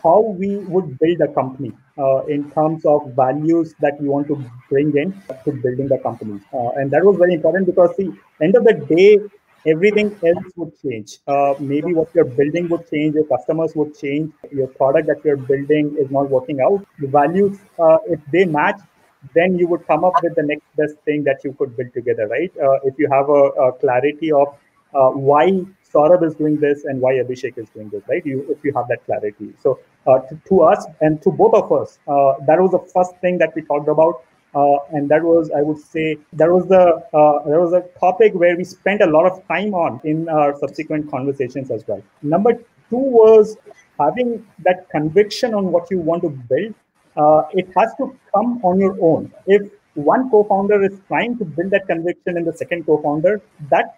how we would build a company uh, in terms of values that you want to bring in to building the company. Uh, and that was very important because the end of the day, everything else would change. Uh, maybe what you're building would change, your customers would change, your product that you're building is not working out. The values, uh, if they match, then you would come up with the next best thing that you could build together, right? Uh, if you have a, a clarity of uh, why Saurabh is doing this and why Abhishek is doing this, right? You, if you have that clarity. So uh, to, to, us and to both of us, uh, that was the first thing that we talked about. Uh, and that was, I would say, that was the uh, that was a topic where we spent a lot of time on in our subsequent conversations as well. Number two was having that conviction on what you want to build. Uh, it has to come on your own. If one co-founder is trying to build that conviction in the second co-founder, that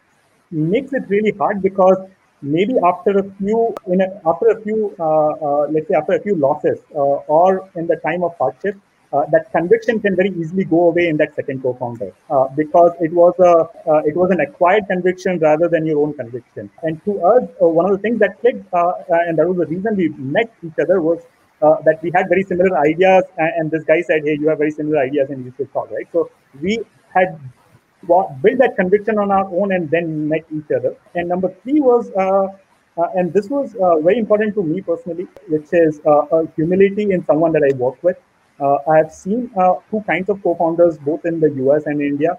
makes it really hard because maybe after a few in a, after a few uh, uh, let's say after a few losses uh, or in the time of hardship uh, that conviction can very easily go away in that second co-founder. Uh, because it was a uh, it was an acquired conviction rather than your own conviction. And to us one of the things that clicked and that was the reason we met each other was that we had very similar ideas and, and, this guy said hey you have very similar ideas and you should talk right? So we had build that conviction on our own and then met each other. And number three was, uh, uh, and this was uh, very important to me personally, which is uh, humility in someone that I work with. Uh, I have seen uh, two kinds of co-founders, both in the US and India,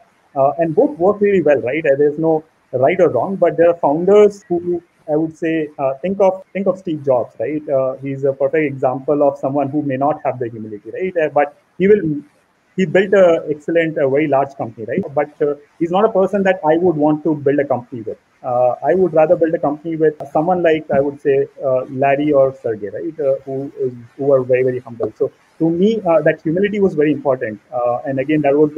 and both work really well, right? There's no right or wrong, but there are founders who I would say think of think of Steve Jobs, right? he's a perfect example of someone who may not have the humility, right? but he will he built a excellent, a very large company, right? But uh, he's not a person that I would want to build a company with. Uh, I would rather build a company with someone like I would say uh, Larry or Sergey, right? Uh, who is, who are very very humble. So to me, uh, that humility was very important. Uh, and again, that was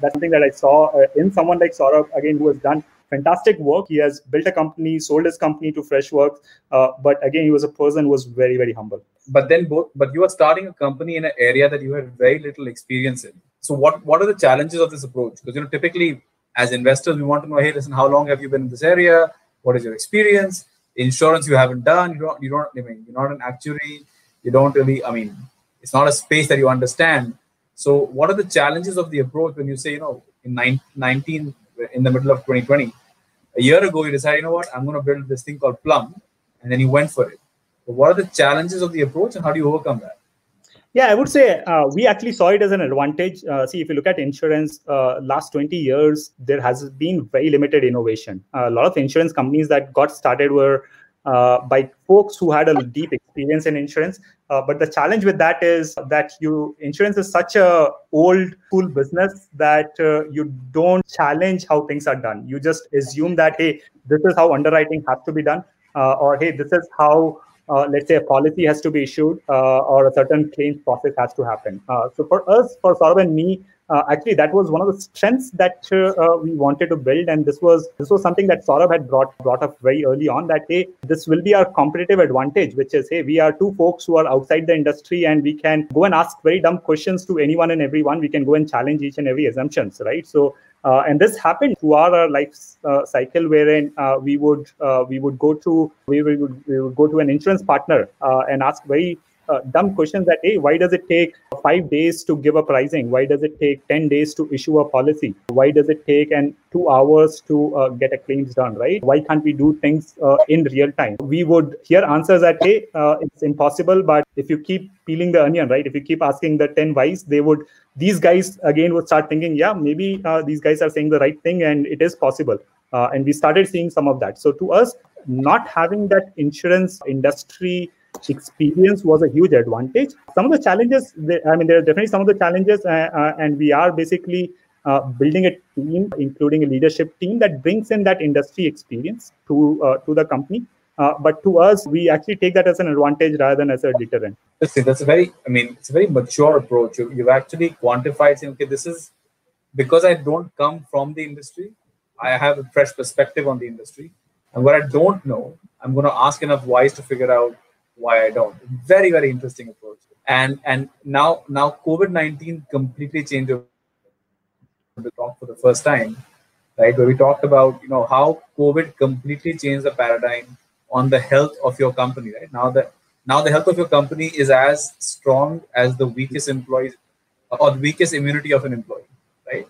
that's something that I saw in someone like Saurabh again, who has done fantastic work. He has built a company, sold his company to Freshworks. Uh, but again, he was a person who was very, very humble. But then both, but you are starting a company in an area that you had very little experience in. So what, what are the challenges of this approach? Because, you know, typically as investors, we want to know, hey, listen, how long have you been in this area? What is your experience? Insurance you haven't done. You don't, you don't, I mean, you're not an actuary. You don't really, I mean, it's not a space that you understand. So what are the challenges of the approach when you say, you know, in 19, in the middle of 2020, a year ago you decided, you know what, I'm going to build this thing called Plum, and then you went for it. But what are the challenges of the approach, and how do you overcome that? Yeah, I would say uh, we actually saw it as an advantage. Uh, see, if you look at insurance, uh, last 20 years, there has been very limited innovation. a lot of insurance companies that got started were uh, by folks who had a deep experience in insurance. Uh, but the challenge with that is that you insurance is such a old school business that uh, you don't challenge how things are done. You just assume that hey, this is how underwriting has to be done, or hey, this is how uh, let's say a policy has to be issued uh, or a certain claims process has to happen. Uh, so for us, for Saurabh and me, uh, actually that was one of the strengths that uh, we wanted to build, and this was this was something that Saurabh had brought brought up very early on. That hey, this will be our competitive advantage, which is hey, we are two folks who are outside the industry, and we can go and ask very dumb questions to anyone and everyone. We can go and challenge each and every assumptions, right? So uh, and this happened throughout our life uh, cycle, wherein uh, we would uh, we would go to we would, we would go to an insurance partner uh, and ask very uh, dumb questions that hey why does it take five days to give a pricing? Why does it take 10 days to issue a policy? Why does it take and two hours to uh, get a claims done right? Why can't we do things uh, in real time? We would hear answers that hey it's impossible but if you keep peeling the onion right if you keep asking the 10 whys they would these guys again would start thinking yeah maybe uh, these guys are saying the right thing and it is possible. Uh, and we started seeing some of that. So to us not having that insurance industry experience was a huge advantage some of the challenges i mean there are definitely some of the challenges uh, uh and we are basically uh, building a team including a leadership team that brings in that industry experience to uh, to the company uh, but to us, we actually take that as an advantage rather than as a deterrent. Listen, that's a very, I mean, it's a very mature approach. You, you've actually quantified saying, okay, this is because I don't come from the industry, I have a fresh perspective on the industry. And what I don't know, I'm going to ask enough whys to figure out why I don't. Very, very interesting approach. And and now now COVID nineteen completely changed the talk for the first time, right? Where we talked about you know how COVID completely changed the paradigm on the health of your company right now that now the health of your company is as strong as the weakest employees or the weakest immunity of an employee right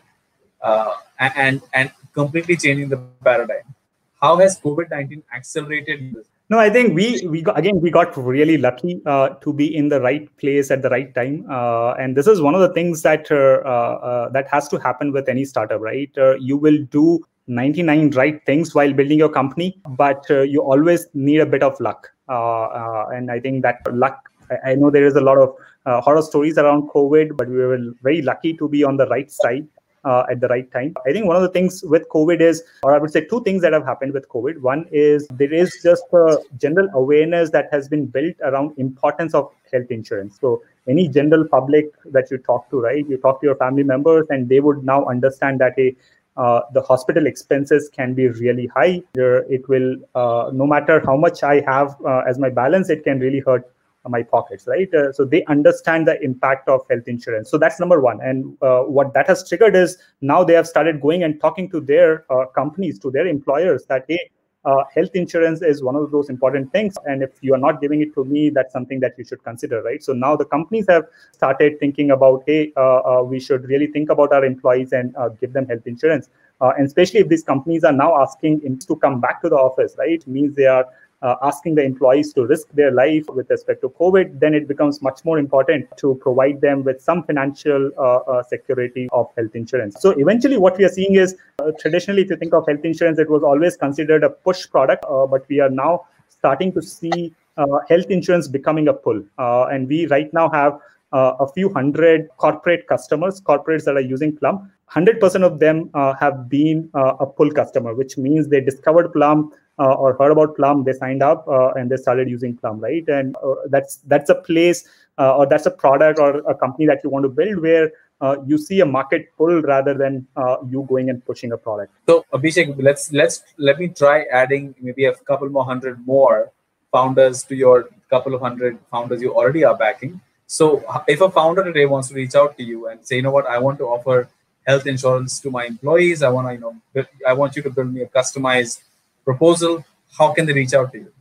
uh, and and completely changing the paradigm how has covid-19 accelerated this no i think we we got, again we got really lucky uh, to be in the right place at the right time uh, and this is one of the things that uh, uh, that has to happen with any startup right uh, you will do 99 right things while building your company, but uh, you always need a bit of luck. And I think that luck, I, I, know there is a lot of horror stories around COVID, but we were very lucky to be on the right side. Uh, at the right time. I think one of the things with COVID is, or I would say two things that have happened with COVID. One is there is just a general awareness that has been built around importance of health insurance. So any general public that you talk to, right? You talk to your family members, and they would now understand that a uh, the hospital expenses can be really high. It will, uh, no matter how much I have uh, as my balance, it can really hurt my pockets, right? Uh, so they understand the impact of health insurance. So that's number one. And uh, what that has triggered is now they have started going and talking to their companies, to their employers that, hey, uh, health insurance is one of those important things and if you are not giving it to me that's something that you should consider right so now the companies have started thinking about hey uh, uh, we should really think about our employees and uh, give them health insurance uh, and especially if these companies are now asking to come back to the office right means they are uh, asking the employees to risk their life with respect to COVID, then it becomes much more important to provide them with some financial uh, uh, security of health insurance. So eventually, what we are seeing is uh, traditionally, if you think of health insurance, it was always considered a push product, uh, but we are now starting to see uh, health insurance becoming a pull. and we right now have a few hundred corporate customers, corporates that are using Plum. 100% of them have been a pull customer, which means they discovered Plum uh, or heard about Plum, they signed up uh, and they started using Plum, right? And uh, that's that's a place or that's a product or a company that you want to build where uh, you see a market pull rather than uh, you going and pushing a product. So Abhishek, let's let's let me try adding maybe a couple more hundred more founders to your couple of hundred founders you already are backing. So if a founder today wants to reach out to you and say, you know what, I want to offer health insurance to my employees, I want to, you know, I want you to build me a customized proposal, how can they reach out to you?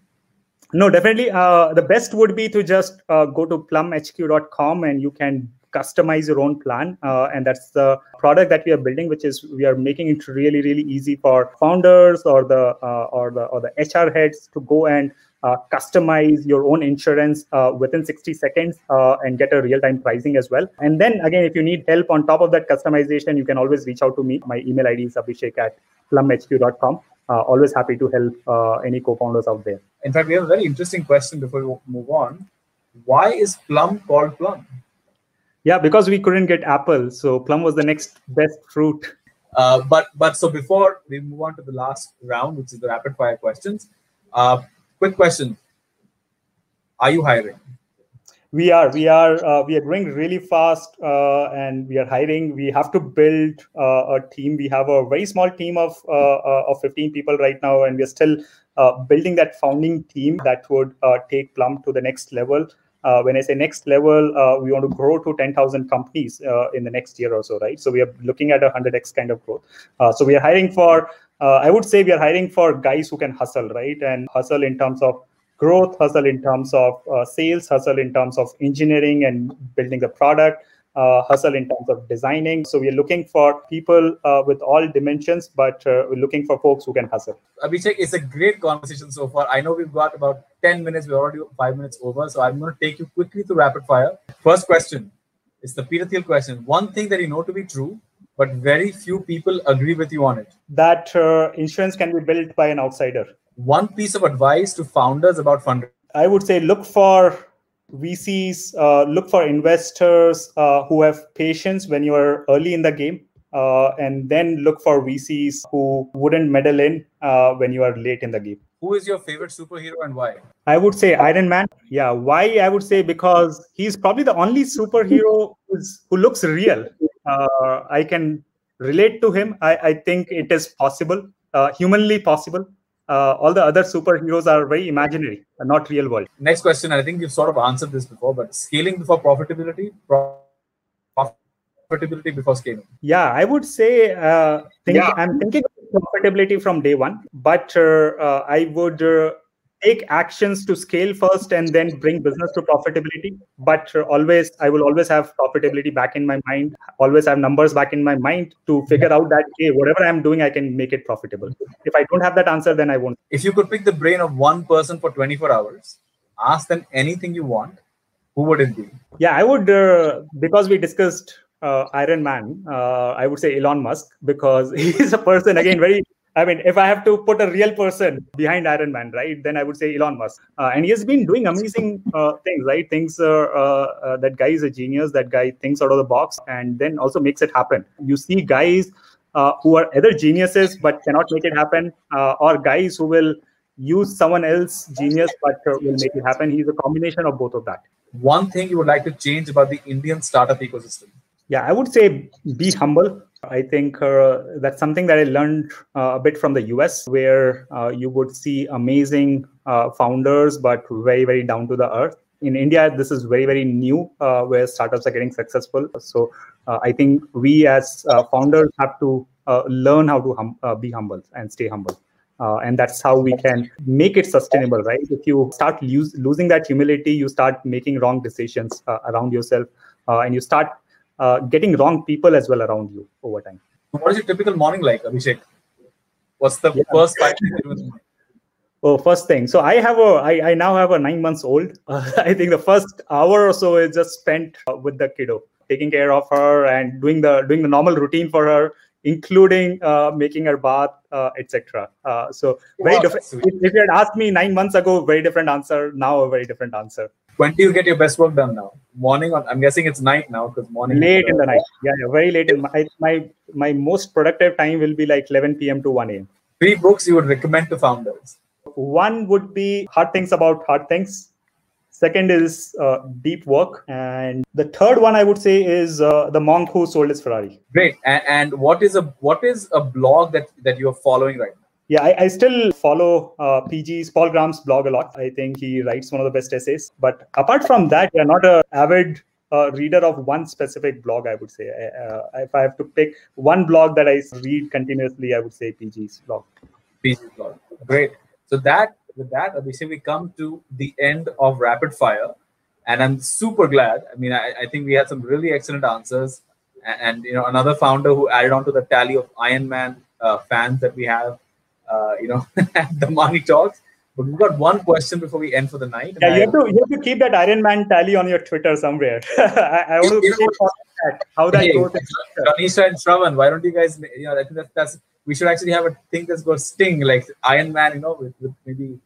No, definitely. Uh, the best would be to just uh, go to plumhq.com and you can customize your own plan. Uh, and that's the product that we are building, which is we are making it really, really easy for founders or the uh, or the or the HR heads to go and customize your own insurance uh, within 60 seconds uh, and get a real-time pricing as well. And then again, if you need help on top of that customization, you can always reach out to me. My email ID is abhishek at plumhq.com. Uh, always happy to help uh, any co-founders out there. In fact, we have a very interesting question before we move on. Why is Plum called Plum? Yeah, because we couldn't get Apple, so Plum was the next best fruit. Uh, but but so before we move on to the last round, which is the rapid fire questions, uh, quick question: Are you hiring? we are we are uh, we are growing really fast uh, and we are hiring. We have to build uh, a team. We have a very small team of uh, uh, of 15 people right now and we are still uh, building that founding team that would take plum to the next level. When i say next level we want to grow to 10000 companies in the next year or so right? So we are looking at a 100x kind of growth. So we are hiring for i would say we are hiring for guys who can hustle right and hustle in terms of growth, hustle in terms of uh, sales, hustle in terms of engineering and building the product, uh, hustle in terms of designing. So we're looking for people uh, with all dimensions, but uh, we're looking for folks who can hustle. Abhishek, it's a great conversation so far. I know we've got about 10 minutes. We're already five minutes over. So I'm going to take you quickly through rapid fire. First question is the Peter Thiel question. One thing that you know to be true, but very few people agree with you on it. That uh, insurance can be built by an outsider one piece of advice to founders about fundraising? I would say look for VCs, uh, look for investors uh, who have patience when you are early in the game, uh, and then look for VCs who wouldn't meddle in uh, when you are late in the game. Who is your favorite superhero and why? I would say Iron Man. Yeah, why? I would say because he's probably the only superhero who looks real. Uh, I can relate to him. I, I think it is possible, uh, humanly possible uh, all the other superheroes are very imaginary, not real world. Next question, I think you've sort of answered this before, but scaling before profitability, profitability before scaling. Yeah, I would say uh, think, yeah. I'm thinking profitability from day one, but uh, uh I would uh, take actions to scale first and then bring business to profitability. But always i will always have profitability back in my mind. Always have numbers back in my mind to figure out that hey whatever i'm doing i can make it profitable. If i don't have that answer then i won't. If you could pick the brain of one person for 24 hours ask them anything you want who would it be? Yeah i would uh, because we discussed uh, Iron Man, uh, I would say Elon Musk because he's a person again very I mean, if I have to put a real person behind Iron Man, right, then I would say Elon Musk. Uh, and he has been doing amazing uh, things, right? Things uh, uh, that guy is a genius. That guy thinks out of the box and then also makes it happen. You see guys uh, who are either geniuses but cannot make it happen, uh, or guys who will use someone else's genius but will make it happen. He's a combination of both of that. One thing you would like to change about the Indian startup ecosystem? Yeah, I would say be humble I think uh, that's something that I learned uh, a bit from the US, where uh, you would see amazing uh, founders, but very, very down to the earth. In India, this is very, very new uh, where startups are getting successful. So uh, I think we as founders have to learn how to hum- be humble and stay humble. and that's how we can make it sustainable, right? If you start lose, losing that humility, you start making wrong decisions around yourself, and you start uh, getting wrong people as well around you over time. What is your typical morning like, Abhishek? What's the yeah. first five things Oh, first thing. So I have a, I, I now have a nine months old. Uh, I think the first hour or so is just spent uh, with the kiddo, taking care of her and doing the doing the normal routine for her, including uh, making her bath, uh, etc. Uh, so very wow, different. If, if, you had asked me nine months ago, very different answer. Now a very different answer when do you get your best work done now? Morning or I'm guessing it's night now because morning. Late in the night. Yeah, yeah very late. In my, my my most productive time will be like 11 p.m. to 1 a.m. Three books you would recommend to founders. One would be Hard Things About Hard Things. Second is uh, Deep Work, and the third one I would say is uh, The Monk Who Sold His Ferrari. Great. And, and what is a what is a blog that that you are following right now? Yeah, I, I still follow uh, PG's Paul Graham's blog a lot. I think he writes one of the best essays. But apart from that, you're not a avid uh, reader of one specific blog. I would say, uh, if I have to pick one blog that I read continuously, I would say PG's blog. PG's blog, great. So that with that, Abhishek, we come to the end of rapid fire. and I'm super glad. I mean, I, I think we had some really excellent answers, and, and, you know, another founder who added on to the tally of Ironman uh, fans that we have, uh, you know, the money talks. But we've got one question before we end for the night. Yeah, you have to you have to keep that Iron Man tally on your Twitter somewhere. I, I want to see that, how that hey, goes. Tanisha and Shravan, why don't you guys? You know, I think that's, that's we should actually have a thing that's called Sting, like Iron Man, you know, with, with maybe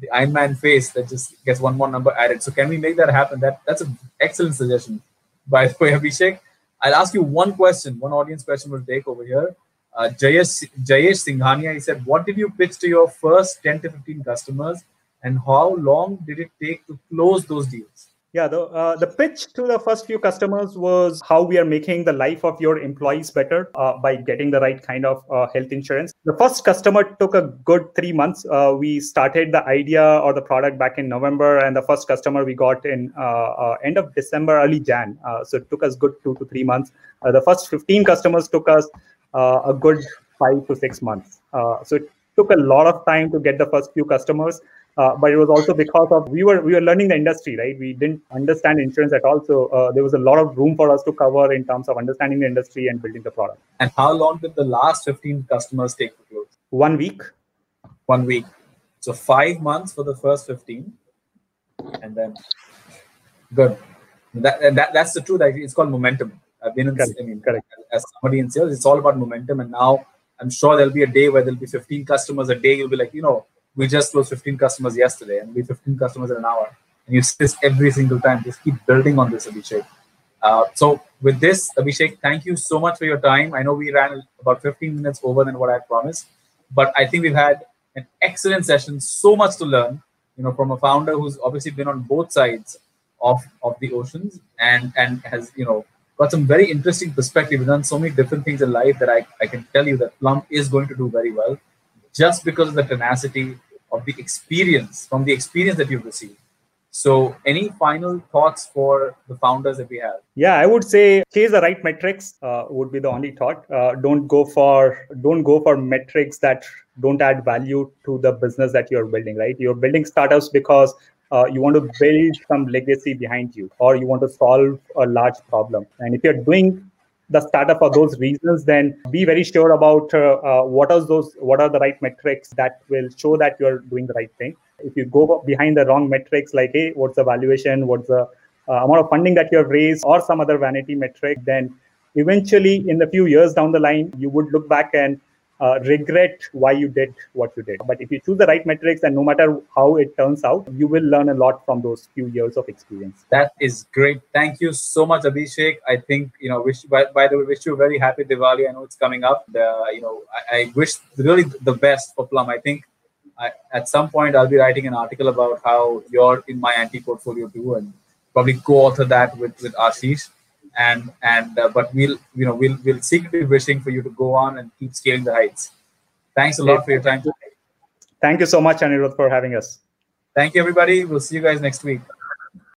the Iron Man face that just gets one more number added. So can we make that happen? That that's an excellent suggestion. By the way, Abhishek, I'll ask you one question. One audience question we'll take over here. Uh, Jayesh, Jayesh Singhania, he said, what did you pitch to your first 10 to 15 customers and how long did it take to close those deals? Yeah, the, uh, the pitch to the first few customers was how we are making the life of your employees better uh, by getting the right kind of uh, health insurance. The first customer took a good three months. Uh, we started the idea or the product back in November, and the first customer we got in uh, end of December, early Jan. so it took us good two to three months. the first 15 customers took us a good five to six months. so it took a lot of time to get the first few customers. Uh, but it was also because of we were we were learning the industry right? We didn't understand insurance at all. So uh, there was a lot of room for us to cover in terms of understanding the industry and building the product. And how long did the last 15 customers take to close? One week. One week. So five months for the first 15 and then good. That, that that's the truth. Actually it's called momentum i've been in correct. I mean, correct. as somebody in sales it's all about momentum and now i'm sure there'll be a day where there'll be 15 customers a day you'll be like you know we just closed 15 customers yesterday and we 15 customers in an hour. And you see this every single time. Just keep building on this, Abhishek. Uh, so with this, Abhishek, thank you so much for your time. I know we ran about 15 minutes over than what I promised, but I think we've had an excellent session. So much to learn, you know, from a founder who's obviously been on both sides of of the oceans and and has you know got some very interesting perspective. We've done so many different things in life that I, I can tell you that Plum is going to do very well just because of the tenacity of the experience from the experience that you've received. So, any final thoughts for the founders that we have? Yeah, I would say chase the right metrics. Uh, would be the only thought. Uh, don't go for don't go for metrics that don't add value to the business that you're building. Right, you're building startups because uh, you want to build some legacy behind you, or you want to solve a large problem. And if you're doing the startup for those reasons, then be very sure about uh, uh, what are those, what are the right metrics that will show that you're doing the right thing. If you go behind the wrong metrics, like hey, what's the valuation, what's the uh, amount of funding that you have raised, or some other vanity metric, then eventually in the few years down the line, you would look back and uh, regret why you did what you did. But if you choose the right metrics, and no matter how it turns out, you will learn a lot from those few years of experience. That is great. Thank you so much, Abhishek. I think you know. Wish by, by the way, wish you a very happy Diwali. I know it's coming up. You know, I, I wish really the best for Plum. I think I, at some point I'll be writing an article about how you're in my anti portfolio too, and probably co-author that with with Ashish and and uh, but we'll you know we'll we'll secretly wishing for you to go on and keep scaling the heights. Thanks a lot yeah. for your time. Thank you so much, Anirudh, for having us. Thank you, everybody. We'll see you guys next week.